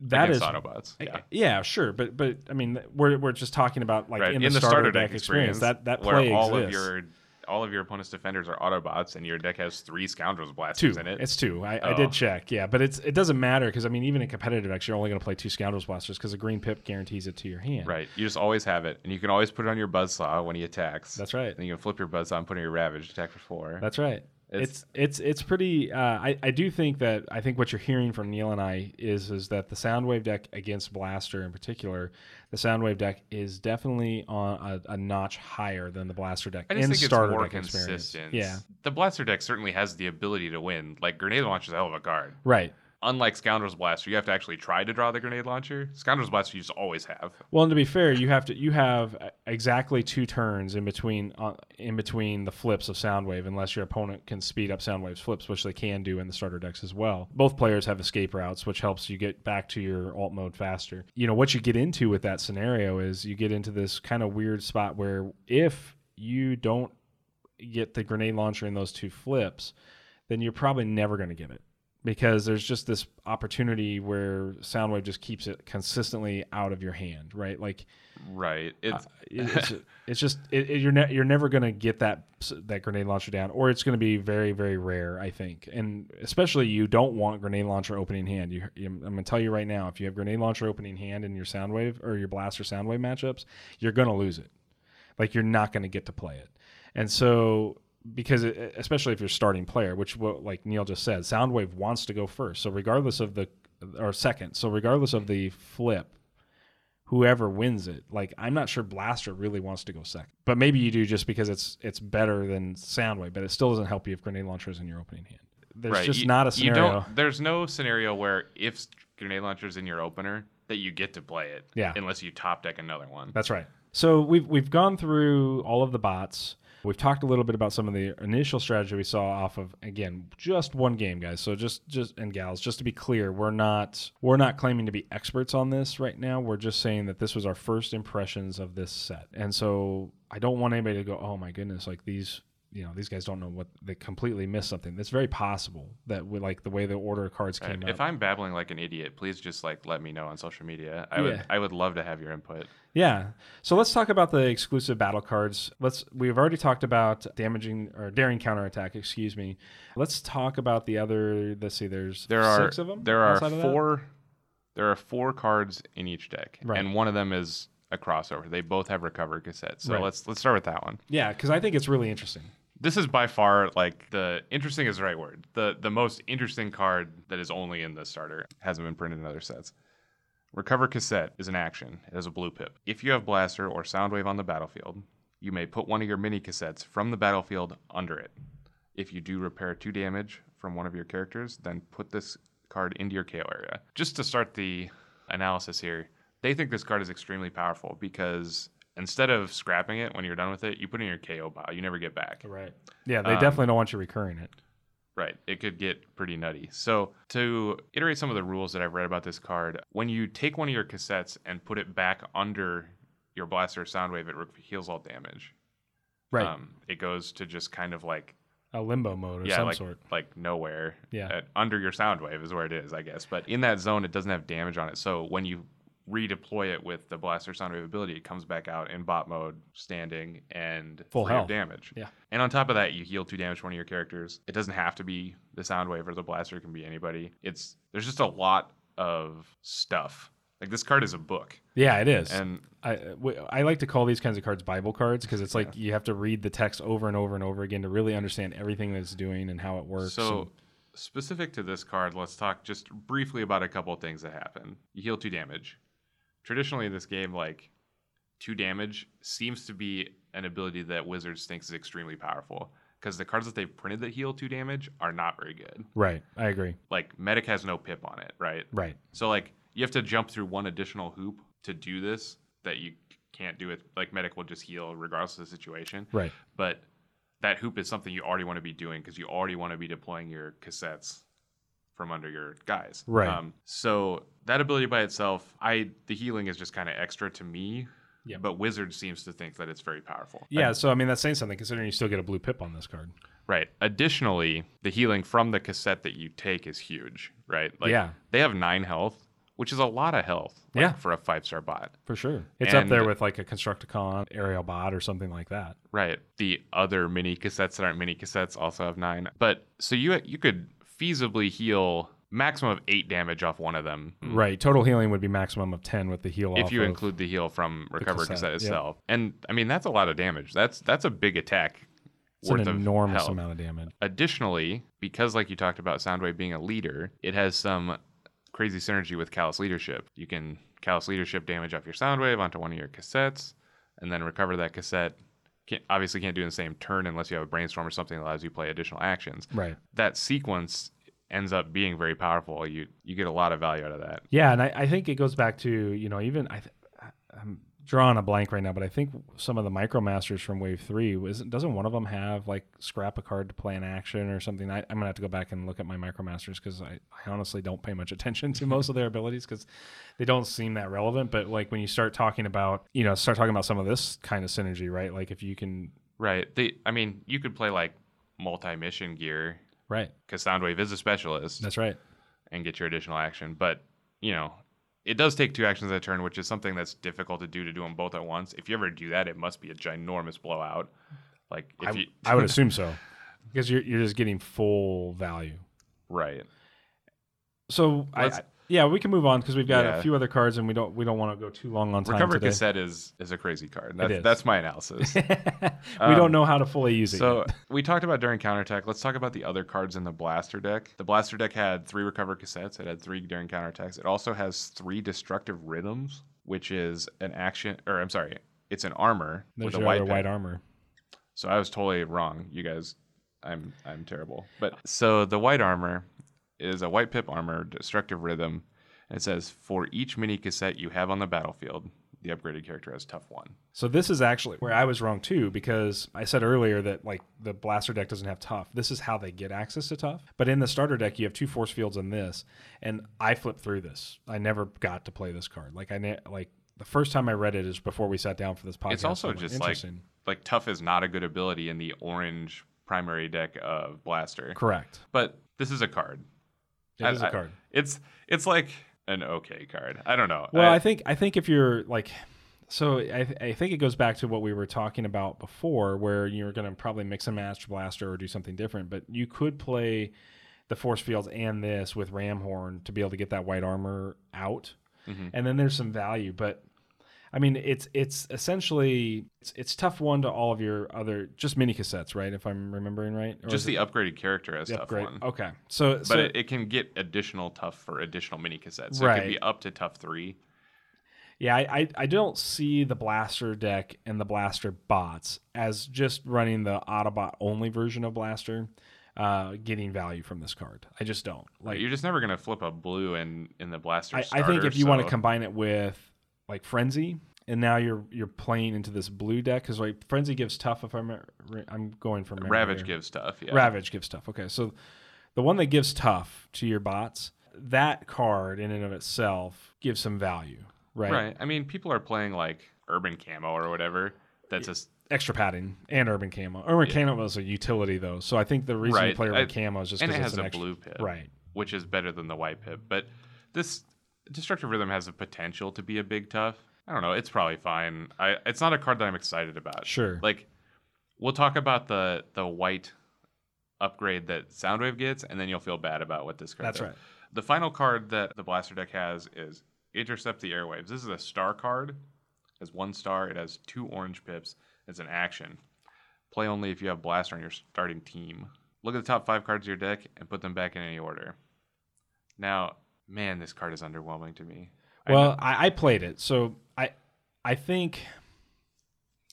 that is Autobots. Yeah. yeah, sure, but but I mean, we're we're just talking about like right. in, the, starter, deck, experience, experience, that that where all exists. of your all of your opponent's defenders are Autobots, and your deck has three Scoundrels two. blasters in it. It's two. I, I Oh. did check. Yeah, but it's it doesn't matter because I mean, even in competitive decks, you're only going to play two Scoundrels Blasters because a green pip guarantees it to your hand. Right. You just always have it, and you can always put it on your Buzzsaw when he attacks. That's right. And you can flip your Buzzsaw and put in your Ravage attack for four. That's right. It's- It's it's it's pretty. Uh, I I do think that I think what you're hearing from Neil and I is is that the Soundwave deck against Blaster in particular, the Soundwave deck is definitely on a, a notch higher than the Blaster deck I just in think it's starter more deck experience. consistent. Yeah. The Blaster deck certainly has the ability to win. Like Grenade Launcher is a hell of a card. Right. Unlike Scoundrel's Blaster, you have to actually try to draw the Grenade Launcher. Scoundrel's Blaster you just always have. Well, and to be fair, you have to you have exactly two turns in between uh, in between the flips of Soundwave, unless your opponent can speed up Soundwave's flips, which they can do in the starter decks as well. Both players have escape routes, which helps you get back to your alt mode faster. You know what you get into with that scenario is you get into this kind of weird spot where if you don't get the grenade launcher in those two flips, then you're probably never going to get it because there's just this opportunity where Soundwave just keeps it consistently out of your hand, right? Like Right. It's uh, it's, it's just it, it- you're ne- you're never going to get that that grenade launcher down, or it's going to be very very rare, I think. And especially you don't want grenade launcher opening hand. You, you I'm going to tell you right now, if you have grenade launcher opening hand in your Soundwave or your Blaster Soundwave matchups, you're going to lose it. Like you're not going to get to play it, and so because it, especially if you're starting player, which what like Neil just said, Soundwave wants to go first. So regardless of the or second, so regardless of the flip, whoever wins it, like I'm not sure Blaster really wants to go second, but maybe you do just because it's it's better than Soundwave, but it still doesn't help you if grenade launchers in your opening hand. There's right. just You- not a you scenario. don't- there's no scenario where if Grenade Launcher's in your opener that you get to play it. Yeah. Unless you top deck another one. That's right. So we've we've gone through all of the bots. We've talked a little bit about some of the initial strategy we saw off of again just one game, guys. So just just and gals, just to be clear, we're not we're not claiming to be experts on this right now. We're just saying that this was our first impressions of this set, and so I don't want anybody to go, oh my goodness, like these. You know, these guys don't know what they completely missed something. It's very possible that we, like the way the order of cards came If out. I'm babbling like an idiot, please just like let me know on social media. I Yeah. would I would love to have your input. Yeah. So let's talk about the exclusive battle cards. Let's we've already talked about damaging or daring counterattack, excuse me. Let's talk about the other let's see there's There are six of them. there are outside of that? four there are four cards in each deck. Right. And one of them is a crossover. They both have recovered cassettes. So Right. let's let's start with that one. Yeah, cuz I think it's really interesting. This is by far like the interesting is the right word. The the most interesting card that is only in the starter hasn't been printed in other sets. Recover cassette is an action. It has a blue pip. If you have blaster or soundwave on the battlefield, you may put one of your mini cassettes from the battlefield under it. If you do repair two damage from one of your characters, then put this card into your KO area. Just to start the analysis here, they think this card is extremely powerful because instead of scrapping it when you're done with it, you put it in your KO pile. You never get back. Right. Yeah, they Um, definitely don't want you recurring it. Right. It could get pretty nutty. So, to iterate some of the rules that I've read about this card, when you take one of your cassettes and put it back under your blaster or soundwave, it heals all damage. Right. Um, it goes to just kind of like, a limbo mode of yeah, some like, sort. like nowhere. Yeah. Uh, under your soundwave is where it is, I guess. But in that zone, it doesn't have damage on it. So, when you redeploy it with the blaster soundwave ability, it comes back out in bot mode, standing, and Full health. damage. Yeah. And on top of that, you heal two damage to one of your characters. It doesn't have to be the sound wave or the Blaster. It can be anybody. It's there's just a lot of stuff Like this card is a book, Yeah, it is. and I I like to call these kinds of cards Bible cards because it's like you have to read the text over and over and over again to really understand everything that it's doing and how it works. So, and- specific to this card, let's talk just briefly about a couple of things that happen. You heal two damage. Traditionally, in this game, like two damage seems to be an ability that Wizards thinks is extremely powerful because the cards that they've printed that heal two damage are not very good. right, I agree. Like Medic has no pip on it, right? Right, So like you have to jump through one additional hoop to do this that you can't do it. Like Medic will just heal regardless of the situation right, but that hoop is something you already want to be doing because you already want to be deploying your cassettes from under your guys. Right. Um, so that ability by itself, I the healing is just kind of extra to me. Yeah. But Wizard seems to think that it's very powerful. yeah. So I mean, that's saying something considering you still get a blue pip on this card. Right. Additionally, the healing from the cassette that you take is huge. Right. Like Yeah. They have nine health, which is a lot of health. like, Yeah. For a five star bot. For sure, it's up there with like a Constructicon aerial bot or something like that. Right. The other mini cassettes that aren't mini cassettes also have nine. But so you you could feasibly heal maximum of eight damage off one of them. Hmm. Right, total healing would be maximum of ten with the heal. If you of- include the heal from recover cassette, cassette, yep. itself. And I mean that's a lot of damage. That's that's a big attack. it's an worth of enormous health. amount of damage. Additionally, because like you talked about Soundwave being a leader, it has some crazy synergy with Callous Leadership. You can Callous Leadership damage off your Soundwave onto one of your cassettes, and then recover that cassette. Can't, obviously, can't do in the same turn unless you have a brainstorm or something that allows you to play additional actions. Right. That sequence ends up being very powerful. You you get a lot of value out of that. Yeah, and I, I think it goes back to you know even I, th- I'm drawing a blank right now, but I think some of the MicroMasters from Wave Three was doesn't one of them have like scrap a card to play an action or something? I, I'm gonna have to go back and look at my MicroMasters because I, I honestly don't pay much attention to most of their abilities because they don't seem that relevant. But like when you start talking about you know start talking about some of this kind of synergy, right? Like if you can Right. They. I mean, you could play like multi-mission gear right, because Soundwave is a specialist. that's right. and get your additional action. But you know, it does take two actions at a turn, which is something that's difficult to do to do them both at once. If you ever do that, it must be a ginormous blowout. Like if I, you, I would assume so because you're you're just getting full value. right. So I, yeah, we can move on because we've got Yeah. a few other cards and we don't we don't want to go too long on time Recover today. cassette is is a crazy card. That's that's my analysis. we Um, don't know how to fully use it. So we talked about daring counterattack. Let's talk about the other cards in the blaster deck. The blaster deck had three recover cassettes. It had three during counterattacks. It also has three destructive rhythms, which is an action, or I'm sorry, it's an armor there's with a white white armor. So I was totally wrong. You guys, I'm I'm terrible. But so the white armor is a white pip armor, destructive rhythm. And it says for each mini cassette you have on the battlefield, the upgraded character has tough one. So this is actually where I was wrong too because I said earlier that like the blaster deck doesn't have tough. This is how they get access to tough. But in the starter deck, you have two force fields in this, and I flipped through this. I never got to play this card. Like I ne- like the first time I read it is before we sat down for this podcast. It's also I'm just like interesting. like tough is not a good ability in the orange primary deck of blaster. correct. But this is a card. It I- is a I- card. It's it's like an okay card. I don't know. Well, I- I think I think if you're like, so I, I think it goes back to what we were talking about before, where you're going to probably mix and match blaster or do something different. But you could play the force fields and this with Ramhorn to be able to get that white armor out, Mhm. and then there's some value. But I mean, it's it's essentially it's, it's tough one to all of your other just mini cassettes, right? If I'm remembering right, Or just the it upgraded character as tough upgrade? one. Okay, so But so, it, it can get additional tough for additional mini cassettes. So it Right. could be up to tough three. Yeah, I, I I don't see the blaster deck and the blaster bots as just running the Autobot only version of blaster, uh, getting value from this card. I just don't like. You're just never gonna flip a blue in in the blaster. I, I think if you want to combine it with like Frenzy, and now you're you're playing into this blue deck because like Frenzy gives tough. If I'm I'm going from Ravage here. gives stuff. Yeah. Ravage gives tough. Okay, so the one that gives tough to your bots, that card in and of itself gives some value, right? Right. I mean, people are playing like urban camo or whatever. That's just extra padding and urban camo. Urban camo is a utility though, so I think the reason you play urban I- camo is just and it because has it's an a extra, blue pip, right? which is better than the white pip. But this destructive rhythm has the potential to be a big tough. I don't know. It's probably fine. I it's not a card that I'm excited about. Sure. Like we'll talk about the the white upgrade that Soundwave gets, and then you'll feel bad about what this card. That's does. right. The final card that the blaster deck has is Intercept the Airwaves. This is a star card. It has one star. It has two orange pips. It's an action. Play only if you have Blaster on your starting team. Look at the top five cards of your deck and put them back in any order. Now, man, this card is underwhelming to me. Well, I, I played it, so I I think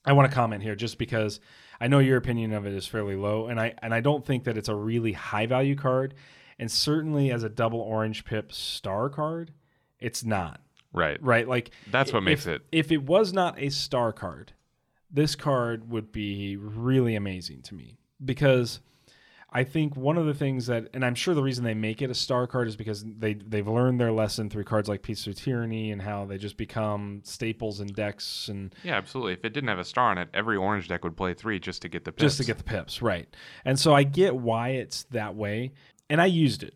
I want to comment here just because I know your opinion of it is fairly low, and I and I don't think that it's a really high value card, and certainly as a double orange pip star card, it's not right. right. Like That's what if- makes it. If it was not a star card, this card would be really amazing to me because I think one of the things that, and I'm sure the reason they make it a star card is because they they've learned their lesson through cards like Peace of Tyranny and how they just become staples in decks and Yeah, absolutely. If it didn't have a star on it, every orange deck would play three just to get the pips. just to get the pips, right? And so I get why it's that way, and I used it.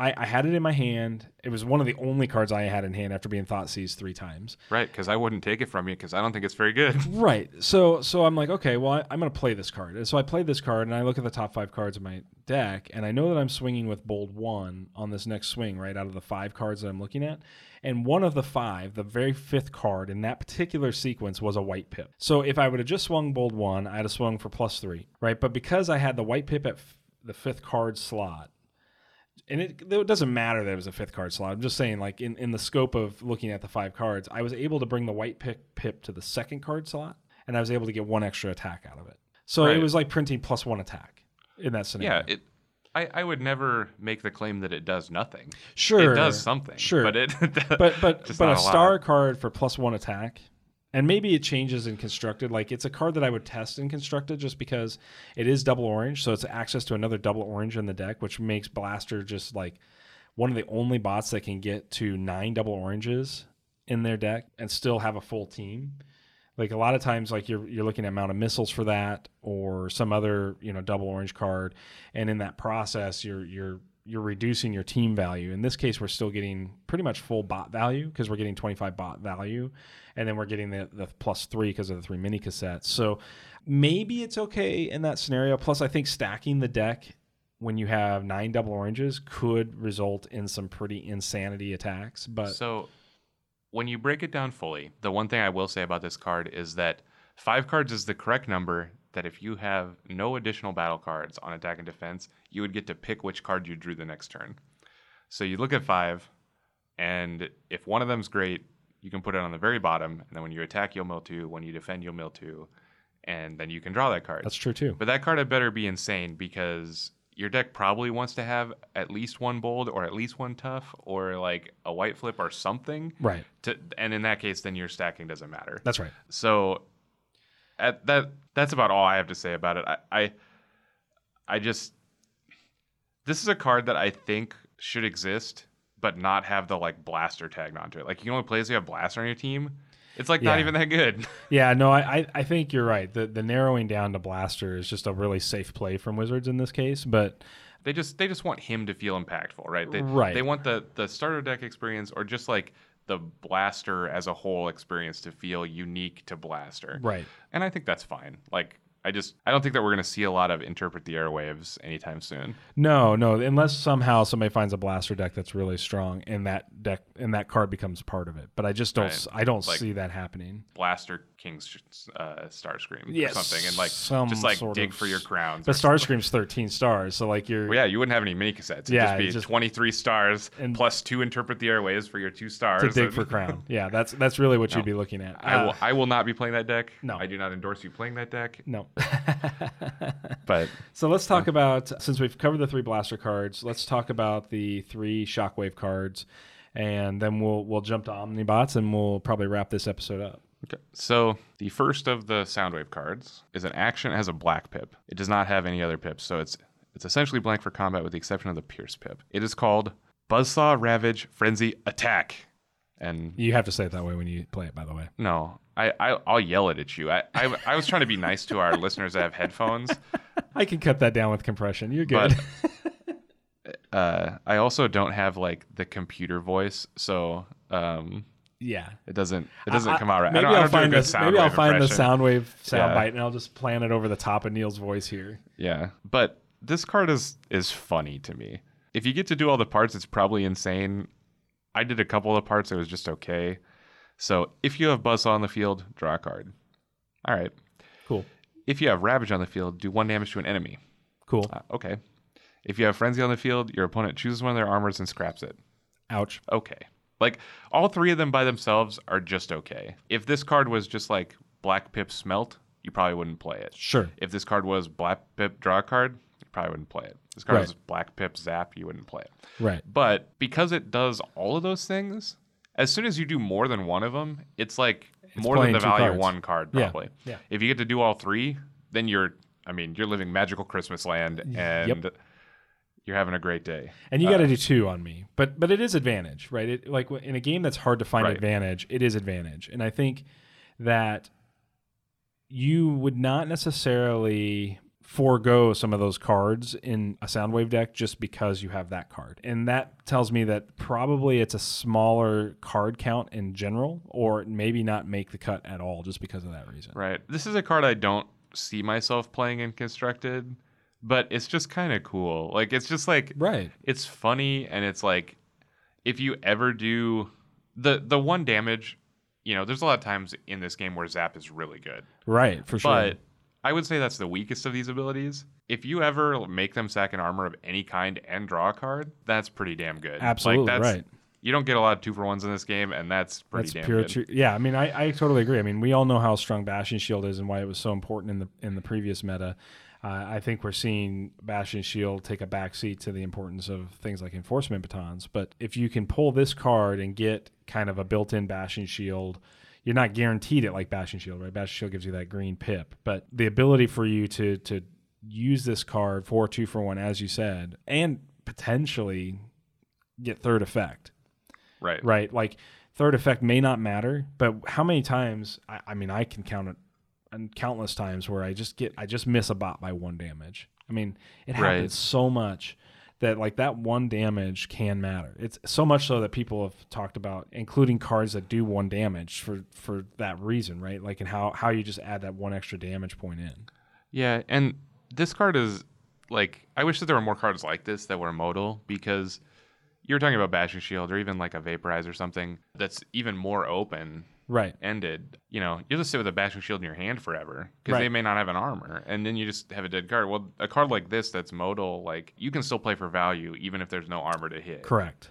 I, I had it in my hand. It was one of the only cards I had in hand after being thought seized three times. right because I wouldn't take it from you because I don't think it's very good. Right. So so I'm like, okay, well, I, I'm going to play this card. And so I played this card, and I look at the top five cards of my deck, and I know that I'm swinging with bold one on this next swing, right out of the five cards that I'm looking at. And one of the five, the very fifth card in that particular sequence, was a white pip. So if I would have just swung bold one, I'd have swung for plus three, right? But because I had the white pip at f- the fifth card slot, and it, it doesn't matter that it was a fifth card slot. I'm just saying, like in, in the scope of looking at the five cards, I was able to bring the white pick pip to the second card slot, and I was able to get one extra attack out of it. So it was like printing plus one attack in that scenario. yeah, it. I, I would never make the claim that it does nothing. sure It does something. Sure. but it. but but but a a star card for plus one attack, and maybe it changes in constructed. Like it's a card that I would test in constructed just because it is double orange, so it's access to another double orange in the deck, which makes Blaster just like one of the only bots that can get to nine double oranges in their deck and still have a full team. Like a lot of times, like you're you're looking at amount of missiles for that or some other you know double orange card, and in that process, you're you're you're reducing your team value. In this case, we're still getting pretty much full bot value because we're getting 25 bot value, and then we're getting the the plus three because of the three mini cassettes. So maybe it's okay in that scenario. Plus, I think stacking the deck when you have nine double oranges could result in some pretty insanity attacks. But So, when you break it down fully, the one thing I will say about this card is that five cards is the correct number. That if you have no additional battle cards on attack and defense, you would get to pick which card you drew the next turn. So you look at five, and if one of them's great, you can put it on the very bottom, and then when you attack, you'll mill two. When you defend, you'll mill two, and then you can draw that card. that's true too. But that card had better be insane because your deck probably wants to have at least one bold or at least one tough or like a white flip or something. Right. To, and in that case, then your stacking doesn't matter. That's right. So at that that's about all I have to say about it. I I, I just this is a card that I think should exist, but not have the like blaster tagged onto it. Like you can only play as you have blaster on your team. It's like not even that good. Yeah, no, I, I- I think you're right. The the narrowing down to blaster is just a really safe play from Wizards in this case. But They just they just want him to feel impactful, right? They, Right. They want the the starter deck experience or just like the blaster as a whole experience to feel unique to blaster. right, And I think that's fine. Like I just I don't think that we're going to see a lot of interpret the airwaves anytime soon. no, no, unless somehow somebody finds a blaster deck that's really strong and that deck and that card becomes part of it. But I just don't Right. I don't Like- see that happening. Blaster King's uh, Starscream Yes, or something, and like some just like dig of- for your crowns. But Starscream's 13 stars, so like you're Well, yeah, you wouldn't have any mini cassettes. It'd Yeah, just be just- 23 stars And- plus two interpret the airwaves for your two stars. to dig and- for crown. Yeah, that's that's really what No. you'd be looking at. I Uh, will I will not be playing that deck. No. I do not endorse you playing that deck. no. But So let's talk about since we've covered the three blaster cards, let's talk about the three shockwave cards, and then we'll we'll jump to Omnibots and we'll probably wrap this episode up. Okay. So the first of the Soundwave cards is an action. It has a black pip. It does not have any other pips, so it's it's essentially blank for combat with the exception of the Pierce pip. It is called Buzzsaw Ravage Frenzy Attack. And You have to say it that way when you play it, by the way. no, I, I I'll yell it at you. I, I I was trying to be nice to our listeners that have headphones, I can cut that down with compression. You're good. but uh, I also don't have like the computer voice, so um, yeah. it doesn't it doesn't I- come out right. Maybe I will don't do a find this. Maybe I'll find the impression. Yeah. soundbite and I'll just plan it over the top of Neil's voice here. Yeah, but this card is is funny to me. If you get to do all the parts, it's probably insane. I did a couple of parts. It was just okay. So if you have Buzzsaw on the field, draw a card. All right. Cool. If you have Ravage on the field, do one damage to an enemy. Cool. Uh, okay. If you have Frenzy on the field, your opponent chooses one of their armors and scraps it. Ouch. Okay. Like all three of them by themselves are just okay. If this card was just like Black Pip Smelt, you probably wouldn't play it. Sure. If this card was Black Pip Draw a Card, you probably wouldn't play it. This card Right. was Black Pip Zap, you wouldn't play it. Right. But because it does all of those things, as soon as you do more than one of them, it's like more than the value of one card, probably. yeah. If you get to do all three, then you're, I mean, you're living magical Christmas land and you're having a great day. And you got to uh, do two on me, but but it is advantage, right? It, like in a game that's hard to find Right. advantage, it is advantage, and I think that you would not necessarily forego some of those cards in a Soundwave deck just because you have that card, and that tells me that probably it's a smaller card count in general, or maybe not make the cut at all just because of that reason. Right. This is a card I don't see myself playing in constructed, but it's just kind of cool. Like it's just like Right. it's funny and it's like if you ever do the the one damage, you know, there's a lot of times in this game where zap is really good. Right. For sure. But I would say that's the weakest of these abilities. If you ever make them sack an armor of any kind and draw a card, that's pretty damn good. Absolutely like, that's, right. You don't get a lot of two for ones in this game, and that's pretty That's damn pure good. true. Yeah, I mean, I, I totally agree. I mean, we all know how strong Bastion Shield is and why it was so important in the in the previous meta. Uh, I think we're seeing Bastion Shield take a backseat to the importance of things like enforcement batons. But if you can pull this card and get kind of a built-in Bastion Shield, you're not guaranteed it like Bastion Shield, right? Bastion Shield gives you that green pip, but the ability for you to to use this card for two for one, as you said, and potentially get third effect Right. right? Like third effect may not matter, but how many times? I, I mean, I can count it, and countless times where I just get, I just miss a bot by one damage. I mean, it happens Right. so much that like that one damage can matter. It's so much so that people have talked about including cards that do one damage for for that reason, right? Like and how how you just add that one extra damage point in. Yeah, and this card is like I wish that there were more cards like this that were modal because you were talking about Bashing Shield or even like a Vaporize or something that's even more open Right. ended. You know, you'll just sit with a Bashing Shield in your hand forever because they may not have an armor, and then you just have a dead card. Well, a card like this that's modal, like you can still play for value even if there's no armor to hit. Correct.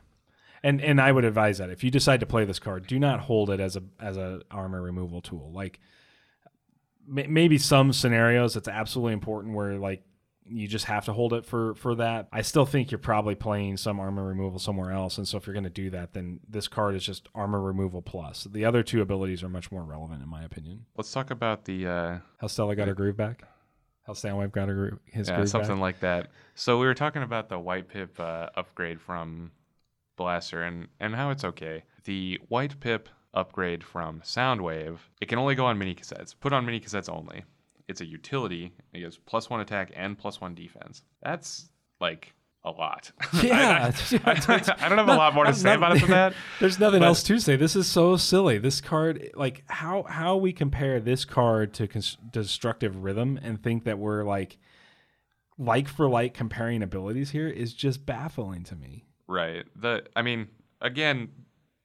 And and I would advise that if you decide to play this card, do not hold it as a as a armor removal tool. Like may, maybe some scenarios it's absolutely important where like you just have to hold it for for that. I still think you're probably playing some armor removal somewhere else, and so if you're going to do that, then this card is just armor removal plus. The other two abilities are much more relevant in my opinion. Let's talk about the uh, How Stella got her groove back. How Soundwave got her groove, his yeah, groove something back. like that. So we were talking about the white pip uh, upgrade from Blaster and and how it's okay. The white pip upgrade from Soundwave, it can only go on mini cassettes. Put on mini cassettes only. It's a utility. It gives plus one attack and plus one defense. That's like a lot. Yeah, I, I- I don't have a lot more to say about it than that. There's nothing But- else to say. This is so silly. This card, like how how we compare this card to cons- destructive rhythm and think that we're like like for like comparing abilities here is just baffling to me. Right. The I mean, again,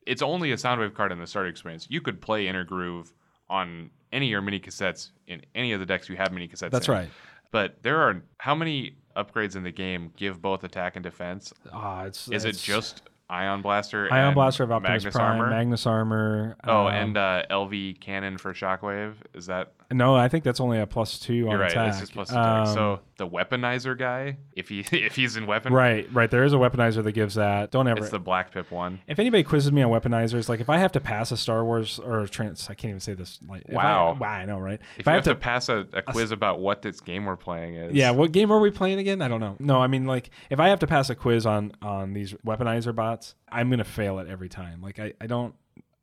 it's only a Soundwave card in the starter experience. You could play Inner Groove on any of your mini cassettes in any of the decks you have mini cassettes. That's in. right. But there are how many upgrades in the game give both attack and defense? Ah, it's Is it just Ion Blaster? Ion and Blaster of Optimus Magnus Prime, Armor? Magnus Armor? oh, um, and uh, LV Cannon for Shockwave. Is that no, I think that's only a plus two on you're right? attack. It's just plus attack. Um, so the weaponizer guy, if he if he's in weapon, right, right. There is a weaponizer that gives that. Don't ever it's the Black Pip one. If anybody quizzes me on weaponizers, like if I have to pass a Star Wars or a trans, I can't even say this. Like, if Wow. I, wow, I know, right? If, you have to, pass a, a quiz about what this game we're playing is, yeah, what game are we playing again? I don't know. No, I mean, like if I have to pass a quiz on on these weaponizer bots, I'm gonna fail it every time. Like I, I don't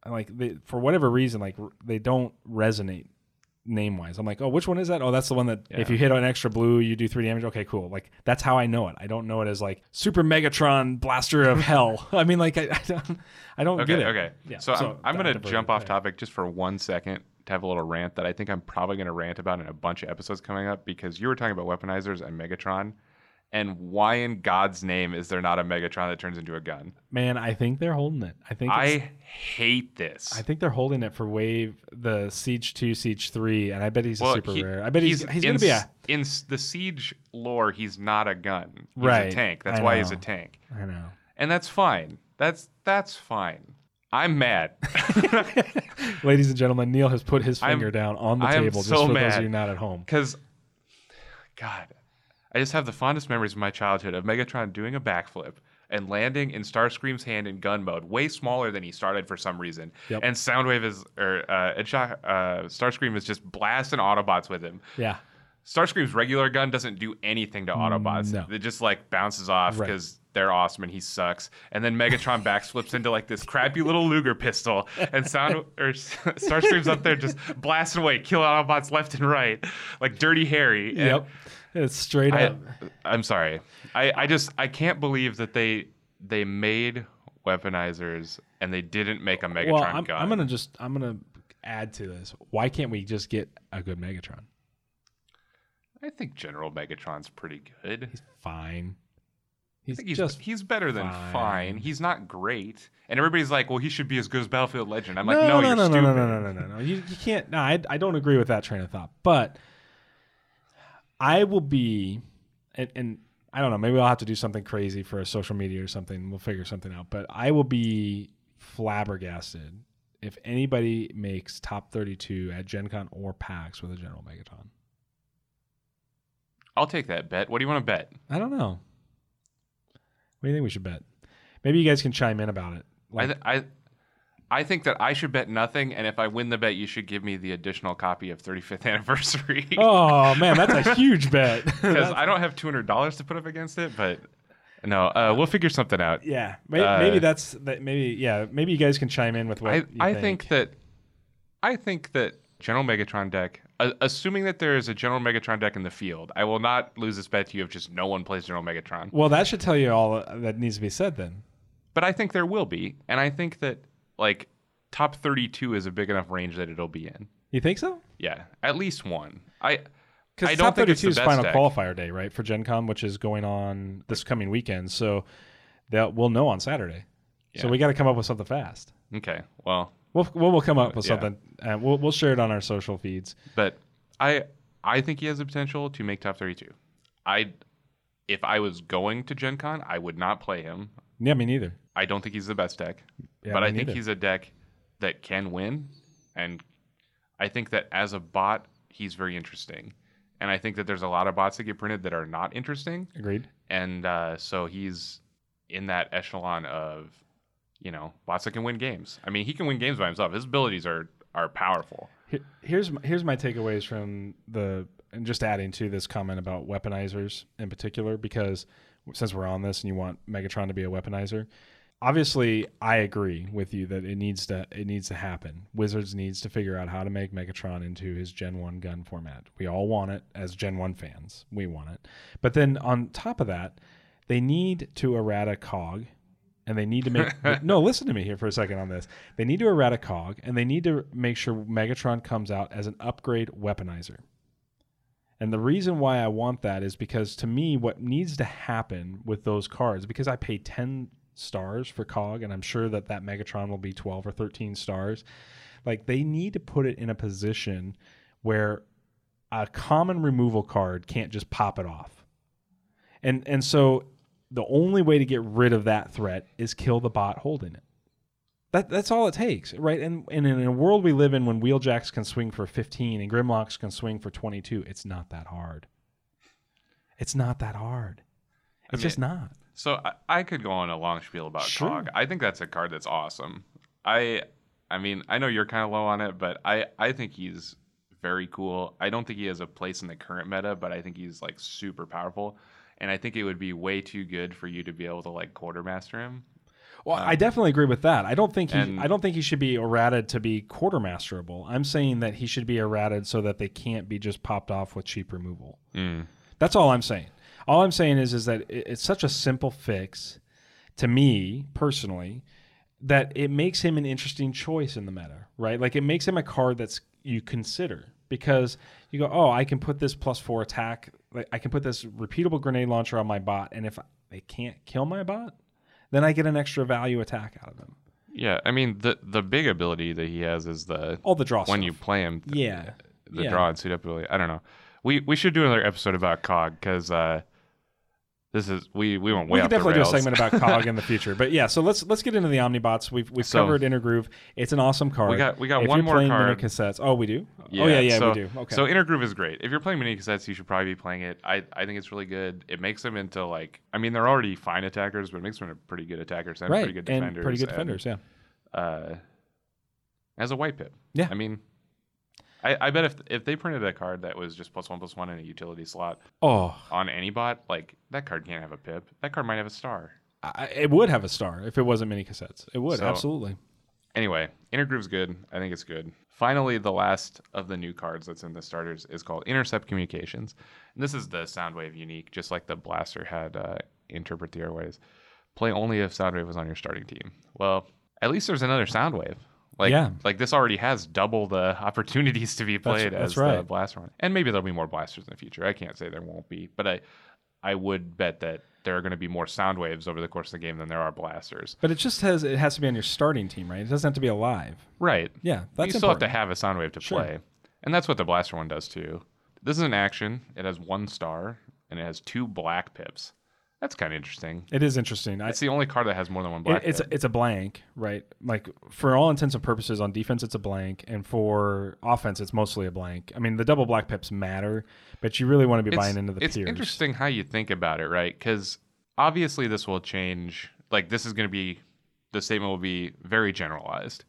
like they, for whatever reason, like they don't resonate name wise. I'm like, oh, which one is that? Oh, that's the one that if you hit an extra blue, you do three damage. Okay, cool. Like that's how I know it. I don't know it as like Super Megatron Blaster of Hell. I mean, like I, I don't, I don't Okay, get it. okay. Yeah, so, so I'm, I'm going to diverted, jump off topic just for one second to have a little rant that I think I'm probably going to rant about in a bunch of episodes coming up because you were talking about weaponizers and Megatron. And why in God's name is there not a Megatron that turns into a gun? Man, I think they're holding it. I think I hate this. I think they're holding it for Wave the Siege Two, Siege Three, and I bet he's a super he- rare. I bet he's he's, in, gonna be a in the siege lore. He's not a gun. He's Right, a tank. That's I why he's a tank, I know. and that's fine. That's that's fine. I'm mad. Ladies and gentlemen, Neil has put his I'm- finger down on the I table just so for those of you not at home. Because, God, I just have the fondest memories of my childhood of Megatron doing a backflip and landing in Starscream's hand in gun mode, way smaller than he started for some reason. Yep. And Soundwave is, or uh, and Sha- uh, Starscream is just blasting Autobots with him. Yeah. Starscream's regular gun doesn't do anything to Autobots. No. It just like bounces off Right. because they're awesome and he sucks. And then Megatron backflips into like this crappy little Luger pistol, and Sound or Starscream's up there just blasting away, killing Autobots left and right, like Dirty Harry. And Yep. It's straight I, up. I'm sorry. I, I just I can't believe that they they made weaponizers and they didn't make a Megatron well, I'm, gun. I'm gonna just I'm gonna add to this. Why can't we just get a good Megatron? I think General Megatron's pretty good. He's fine. He's he's, just he's better than fine. fine. He's not great. And everybody's like, well, he should be as good as Battlefield Legend. I'm like, no, no, no, you're no, stupid. no, no, no, no, no, no. You, you can't. No, I, I don't agree with that train of thought. But I will be, and, and I don't know. Maybe I'll have to do something crazy for a social media or something. We'll figure something out. But I will be flabbergasted if anybody makes top 32 at Gen Con or PAX with a General Megatron. I'll take that bet. What do you want to bet? I don't know. What do you think we should bet? Maybe you guys can chime in about it. I, th- I I think that I should bet nothing, and if I win the bet, you should give me the additional copy of 35th anniversary. oh man, that's a huge bet. Because I don't have two hundred dollars to put up against it, but no, uh, we'll figure something out. Yeah, maybe, Uh, maybe that's that. Maybe yeah, maybe you guys can chime in with what I, think. think that I think that General Megatron deck, uh, assuming that there is a General Megatron deck in the field, I will not lose this bet to you if just no one plays General Megatron. Well, that should tell you all that needs to be said then. But I think there will be, and I think that like top thirty-two is a big enough range that it'll be in. You think so? Yeah, at least one. I Because don't top think it's thirty-two the is best final deck. qualifier day, right, for Gen Con, which is going on this coming weekend. So that we'll know on Saturday. So we got to come up with something fast. Okay, well, We'll we'll, we'll come up with Yeah. something, and we'll we'll share it on our social feeds. but I I think he has the potential to make top thirty-two. I if I was going to Gen Con, I would not play him. Yeah, me neither. I don't think he's the best deck, Yeah, but I think neither. he's a deck that can win, and I think that as a bot, he's very interesting. And I think that there's a lot of bots that get printed that are not interesting, agreed. and uh, so he's in that echelon of, you know, bots that can win games. I mean, he can win games by himself. His abilities are are powerful. Here's here's my takeaways from the and just adding to this comment about weaponizers in particular because since we're on this and you want Megatron to be a weaponizer, obviously I agree with you that it needs to it needs to happen. Wizards needs to figure out how to make Megatron into his Gen 1 gun format. We all want it as Gen 1 fans. We want it. But then on top of that, they need to errata cog and they need to make no listen to me here for a second on this they need to errata cog and they need to make sure megatron comes out as an upgrade weaponizer and the reason why i want that is because to me what needs to happen with those cards because i pay 10 stars for cog and i'm sure that that megatron will be 12 or 13 stars like they need to put it in a position where a common removal card can't just pop it off and and so the only way to get rid of that threat is kill the bot holding it. That that's all it takes, right? And and in a world we live in when wheeljacks can swing for 15 and grimlocks can swing for 22, it's not that hard. It's not that hard. It's mean, just not. So I, I could go on a long spiel about Sure. Cog. I think that's a card that's awesome. I I mean, I know you're kind of low on it, but I I think he's very cool. I don't think he has a place in the current meta, but I think he's like super powerful. And I think it would be way too good for you to be able to like quartermaster him. Well, I um, definitely agree with that. I don't think he and- I don't think he should be errated to be quartermasterable. I'm saying that he should be errated so that they can't be just popped off with cheap removal. Mm. That's all I'm saying. All I'm saying is is that it- it's such a simple fix to me personally that it makes him an interesting choice in the meta, right? Like it makes him a card that's you consider because you go, oh, I can put this plus four attack. Like I can put this repeatable grenade launcher on my bot, and if they can't kill my bot, then I get an extra value attack out of them. Yeah, I mean the the big ability that he has is the All the draw when stuff. you play him. th- yeah, the yeah. draw and suit up ability. I don't know. We we should do another episode about Cog because uh, this is we we went way we could definitely do a segment about Cog in the future. But yeah, so let's let's get into the Omnibots. We've we've So- covered Intergroove. It's an awesome card. We got- we got if one more playing card. mini cassettes. Oh, we do. oh yeah, yeah, so, we do. Okay. So Intergroove is great. If you're playing mini cassettes, you should probably be playing it. I, I think it's really good. It makes them into like I mean they're already fine attackers, but it makes them into pretty good attackers and right, pretty good and pretty good and, defenders. Yeah. Uh, as a white pip. Yeah. I mean, I, I bet if if they printed a card that was just plus one plus one in a utility slot Oh, on any bot, like that card can't have a pip. That card might have a star. I, it would have a star if it wasn't mini cassettes. It would So- absolutely. Anyway, Intergroove's good. I think it's good. Finally, the last of the new cards that's in the starters is called Intercept Communications. And this is the Soundwave unique, just like the Blaster had uh, Interpret the Airwaves. Play only if Soundwave was on your starting team. Well, at least there's another Soundwave. Like, Yeah. like this already has double the opportunities to be played that's as the right. Blaster one. And maybe there'll be more Blasters in the future. I can't say there won't be, but I, I would bet that there are going to be more sound waves over the course of the game than there are Blasters. But it just has it has to be on your starting team, right? It doesn't have to be alive. Right. Yeah, that's you still important. have to have a sound wave to Sure. play. And that's what the blaster one does too. This is an action. It has one star and it has two black pips. That's kind of interesting. It is interesting. I, It's the only card that has more than one it, black it's a, it's a blank, right? Like for all intents and purposes, on defense it's a blank, and for offense it's mostly a blank. I mean, the double black pips matter, but you really want to be It's- buying into the it's pierce. interesting how you think about it, right? Because obviously this will change. Like this is going to be the statement will be very generalized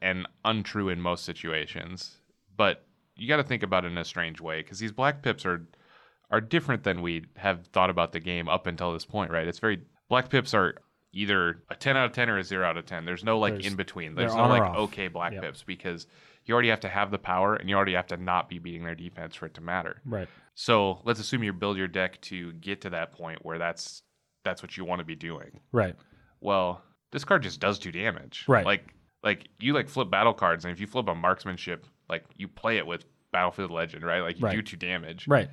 and untrue in most situations. But you got to think about it in a strange way because these black pips are are different than we have thought about the game up until this point, right? It's very black pips are either a 10 out of 10 or a 0 out of 10. There's no like There's- in between. they're There's no on or like off. okay black Yep. pips because you already have to have the power and you already have to not be beating their defense for it to matter. Right. So let's assume you build your deck to get to that point where that's that's what you want to be doing. Right. Well, this card just does two damage. Right. Like like you like flip battle cards, and if you flip a marksmanship, like you play it with Battlefield Legend, right? Like you Right. do two damage. Right.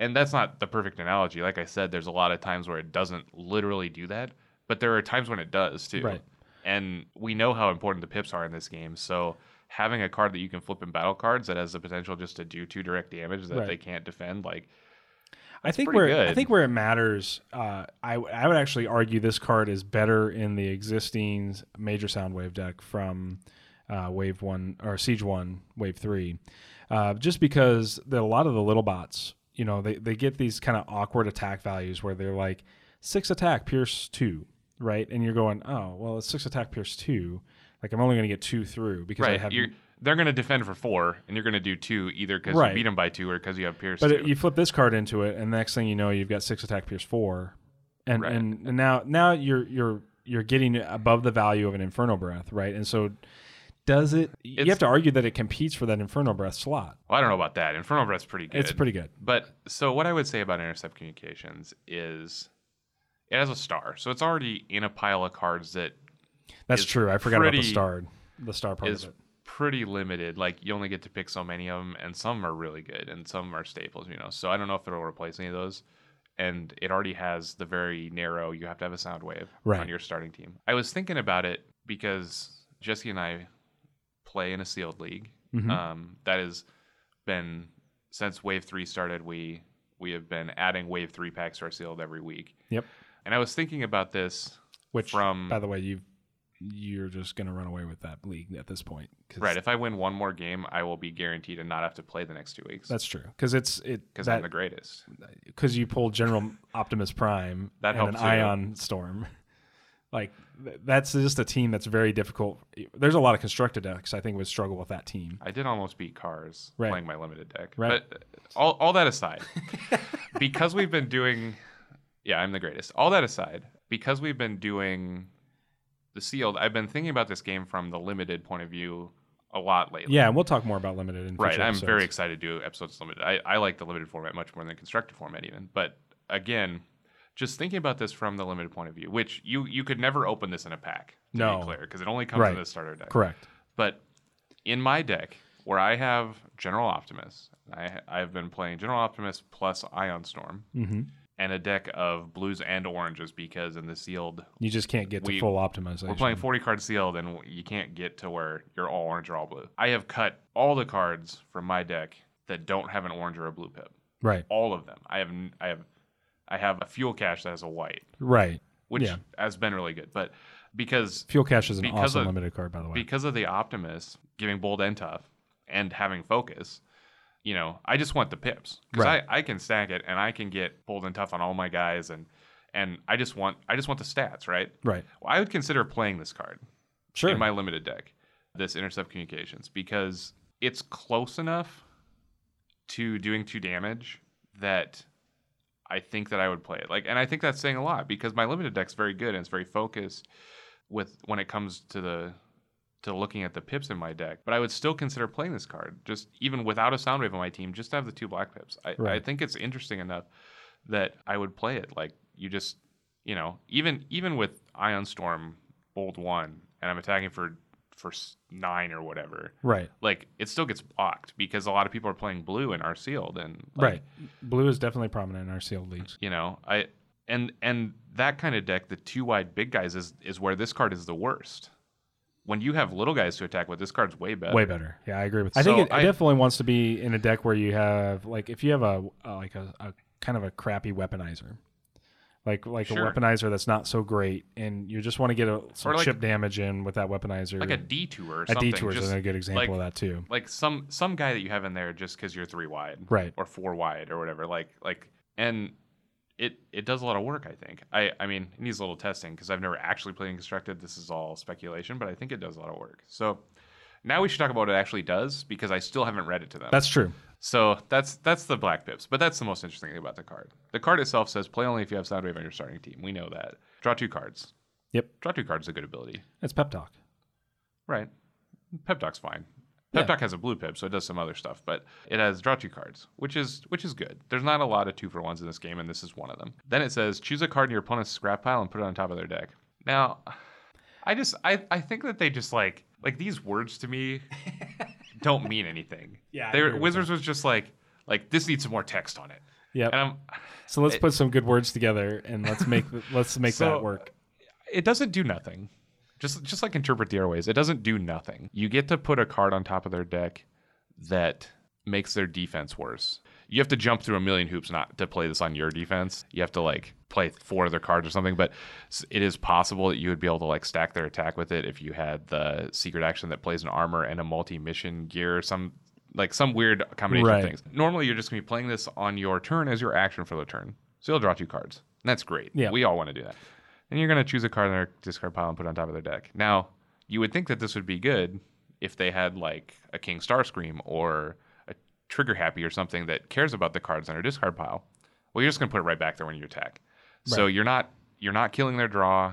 And that's not the perfect analogy. Like I said, there's a lot of times where it doesn't literally do that, but there are times when it does too. Right. And we know how important the pips are in this game. So having a card that you can flip in battle cards that has the potential just to do two direct damage that Right. they can't defend, like I think where I think where it matters, uh, I I would actually argue this card is better in the existing major sound wave deck from uh, Wave One or Siege One, Wave Three, uh, just because the, a lot of the little bots, you know, they they get these kind of awkward attack values where they're like six attack, pierce two, right, and you're going, oh well, it's six attack, pierce two, like I'm only going to get two through because I have you're, they're going to defend for four, and you're going to do two either because Right. you beat them by two or because you have Pierce. But two. it, you flip this card into it, and the next thing you know, you've got six attack, pierce four, and Right. and, and now now you're you're you're getting above the value of an Inferno Breath, right? And so, does it? you have to argue that it competes for that Inferno Breath slot. well, I don't know about that. Inferno Breath's pretty good. It's pretty good. But so what I would say about Intercept Communications is it has a star, so it's already in a pile of cards that That's true. I forgot about the star, the star part is of it. pretty limited. Like you only get to pick so many of them, and some are really good, and some are staples. You know, so I don't know if it'll replace any of those. And it already has the very narrow. You have to have a sound wave Right. on your starting team. I was thinking about it because Jesse and I play in a sealed league. Mhm. Um, that has been since Wave Three started. We we have been adding Wave Three packs to our sealed every week. Yep. And I was thinking about this. Which, from- by the way, you you're just gonna run away with that league at this point. Right. If I win one more game, I will be guaranteed to not have to play the next two weeks. That's true because it's it because I'm the greatest. because you pulled General Optimus Prime That and an helped too. Ion Storm. Like that's just a team that's very difficult. There's a lot of constructed decks I think would struggle with that team. I did almost beat Cars Right. playing my limited deck. Right. But uh, all, all that aside, because we've been doing, yeah, I'm the greatest. All that aside, because we've been doing the sealed, I've been thinking about this game from the limited point of view a lot lately. Yeah, and we'll talk more about limited in Right. I'm episodes. very excited to do episodes limited. I, I like the limited format much more than the constructed format even. But again, just thinking about this from the limited point of view, which you you could never open this in a pack, to No. be clear, because it only comes Right. in the starter deck. correct. But in my deck, where I have General Optimus. I I've been playing General Optimus plus Ion Storm hmm and a deck of blues and oranges because in the sealed You just can't get to We- full optimization. we're playing 40 card sealed and you can't get to where you're all orange or all blue. I have cut all the cards from my deck that don't have an orange or a blue pip. right, All of them. I have I have I have a fuel cache that has a white, right. which Yeah. has been really good. But because Fuel cache is an awesome of- limited card, by the way. because of the Optimus giving bold and tough and having focus, you know, I just want the pips because Right. I, I can stack it and I can get bold and tough on all my guys and and I just want I just want the stats right. right, Well, I would consider playing this card sure. in my limited deck, this intercept communications because it's close enough to doing two damage that I think that I would play it. Like, and I think that's saying a lot because my limited deck's very good and it's very focused with when it comes to the to looking at the pips in my deck. But I would still consider playing this card, just even without a Soundwave on my team, just to have the two black pips. I, I think it's interesting enough that I would play it. Like you just, you know, even even with Ion Storm Bold One, and I'm attacking for for nine or whatever. right, Like it still gets blocked because a lot of people are playing blue and are sealed, and like, right. Blue is definitely prominent in our sealed leagues. you know i and and that kind of deck the two wide big guys is is where this card is the worst when you have little guys to attack with this card's way better Way better. Yeah, I agree with. I think So it, it I- definitely wants to be in a deck where you have like if you have a, a like a, a kind of a crappy weaponizer, like like Sure. a weaponizer that's not so great, and you just want to get a, some like- chip damage in with that weaponizer. like a detour or a detour is a good example like- of that too. like some some guy that you have in there just because you're three wide Right. or four wide or whatever like like and it it does a lot of work i think i i mean it needs a little testing because i've never actually played constructed this is all speculation but i think it does a lot of work so now we should talk about what it actually does because i still haven't read it to them That's true. So that's that's the black pips, but that's the most interesting thing about the card. The card itself says play only if you have Soundwave on your starting team. We know that. Draw two cards. Yep. Draw two cards is a good ability. It's pep talk. Right. Pep Talk's fine. Yeah. Pep Talk has a blue pip, so it does some other stuff, but it has draw two cards, which is which is good. There's not a lot of two for ones in this game, and this is one of them. Then it says choose a card in your opponent's scrap pile and put it on top of their deck. Now, I just I, I think that they just like like these words to me don't mean anything. Yeah, They agree were, with Wizards was just like like this needs some more text on it. Yeah, And I'm So let's it- put some good words together and let's make let's make So- that work. it doesn't do nothing. Just just like Interpret the Airwaves, it doesn't do nothing. You get to put a card on top of their deck that makes their defense worse. You have to jump through a million hoops not to play this on your defense. You have to like play four other cards or something, but it is possible that you would be able to like stack their attack with it if you had the secret action that plays an armor and a multi-mission gear or some like some weird combination Right. of things. Normally you're just going to be playing this on your turn as your action for the turn. So you'll draw two cards. And that's great. Yeah. We all want to do that. Then you're going to choose a card in their discard pile and put it on top of their deck. Now, you would think that this would be good if they had like a King Starscream or Trigger Happy or something that cares about the cards on their discard pile. Well, you're just going to put it right back there when you attack. So you're not you're not killing their draw.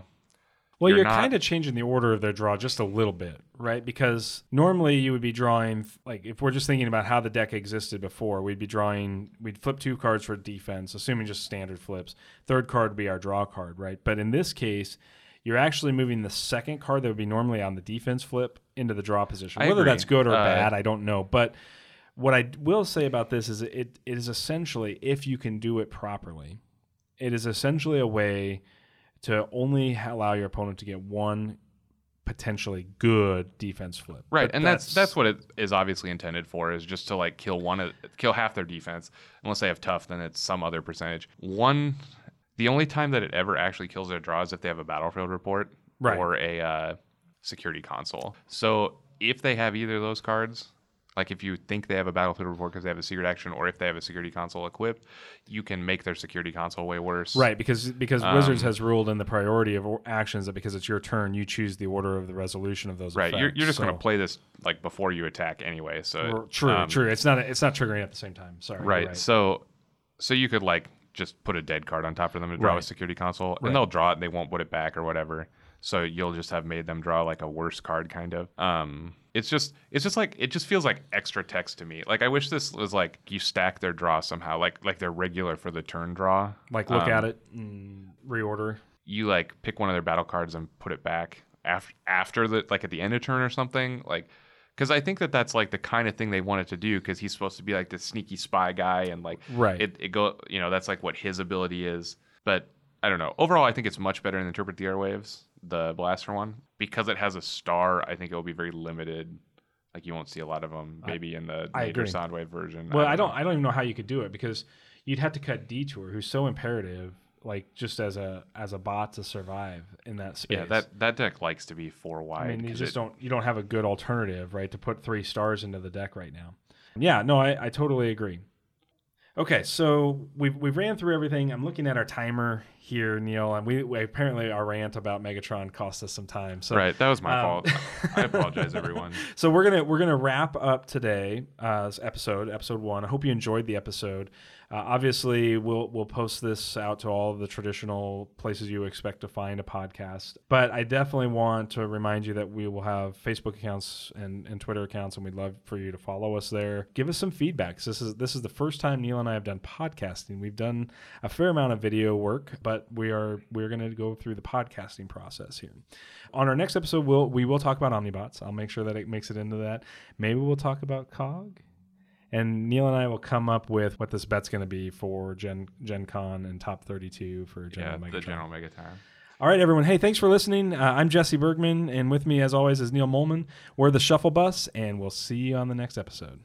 Well, You're you're, not- kind of changing the order of their draw just a little bit, right? Because normally you would be drawing, like, if we're just thinking about how the deck existed before, we'd be drawing, we'd flip two cards for defense, assuming just standard flips. Third card would be our draw card, right? But in this case, you're actually moving the second card that would be normally on the defense flip into the draw position. Whether that's good or Uh, bad, I don't know. But what I will say about this is it, it is essentially, if you can do it properly, it is essentially a way to only allow your opponent to get one potentially good defense flip. Right, But and that's that's what it is obviously intended for is just to like kill one of kill half their defense. Unless they have tough, then it's some other percentage. One, the only time that it ever actually kills their draw is if they have a battlefield report Right. or a uh, security console. So if they have either of those cards, like if you think they have a battlefield report because they have a secret action, or if they have a security console equipped, you can make their security console way worse. right because because Um, Wizards has ruled in the priority of actions that because it's your turn, you choose the order of the resolution of those. Right, you're, you're just going to play this like before you attack anyway. So True, um, true. It's not it's not triggering at the same time. Sorry. right. right. So, so you could like just put a dead card on top of them to draw a security console, Right. and they'll draw it. and They won't put it back or whatever. So you'll just have made them draw like a worse card, kind of. Um, it's just, it's just like it just feels like extra text to me. Like I wish this was like you stack their draw somehow, like like they're regular for the turn draw. Like look Um, at it, and reorder. You like pick one of their battle cards and put it back after after the like at the end of turn or something like. because I think that that's like the kind of thing they wanted to do because he's supposed to be like the sneaky spy guy and like Right. it, it go you know that's like what his ability is. But I don't know. Overall, I think it's much better than Interpret the Airwaves, the Blaster one, because it has a star. I think it will be very limited. Like you won't see a lot of them. Maybe in the I later agree. Soundwave version. Well, I don't. know. I don't even know how you could do it because you'd have to cut Detour, who's so imperative, like just as a as a bot to survive in that space. Yeah, that that deck likes to be four wide. I mean, you just it- don't. You don't have a good alternative, right, to put three stars into the deck right now. Yeah, no, I, I totally agree. Okay, so we've we ran through everything. I'm looking at our timer here, Neil, and we, we apparently our rant about Megatron cost us some time. So right. That was my um, fault. I apologize, everyone. so we're gonna we're gonna wrap up today uh, episode episode one. I hope you enjoyed the episode. Uh, obviously, we'll we'll post this out to all of the traditional places you expect to find a podcast. But I definitely want to remind you that we will have Facebook accounts and, and Twitter accounts, and we'd love for you to follow us there. Give us some feedback. 'cause This is this is the first time Neil and I have done podcasting. We've done a fair amount of video work, but we are we're going to go through the podcasting process here. On our next episode, we'll we will talk about Omnibots. I'll make sure that it makes it into that. Maybe we'll talk about Cog. And Neil and I will come up with what this bet's going to be for Gen Gen Con and top 32 for yeah, General the general Megatron. All right, everyone. Hey, thanks for listening. Uh, I'm Jesse Bergman, and with me, as always, is Neil Molman. We're the Shuffle Bus, and we'll see you on the next episode.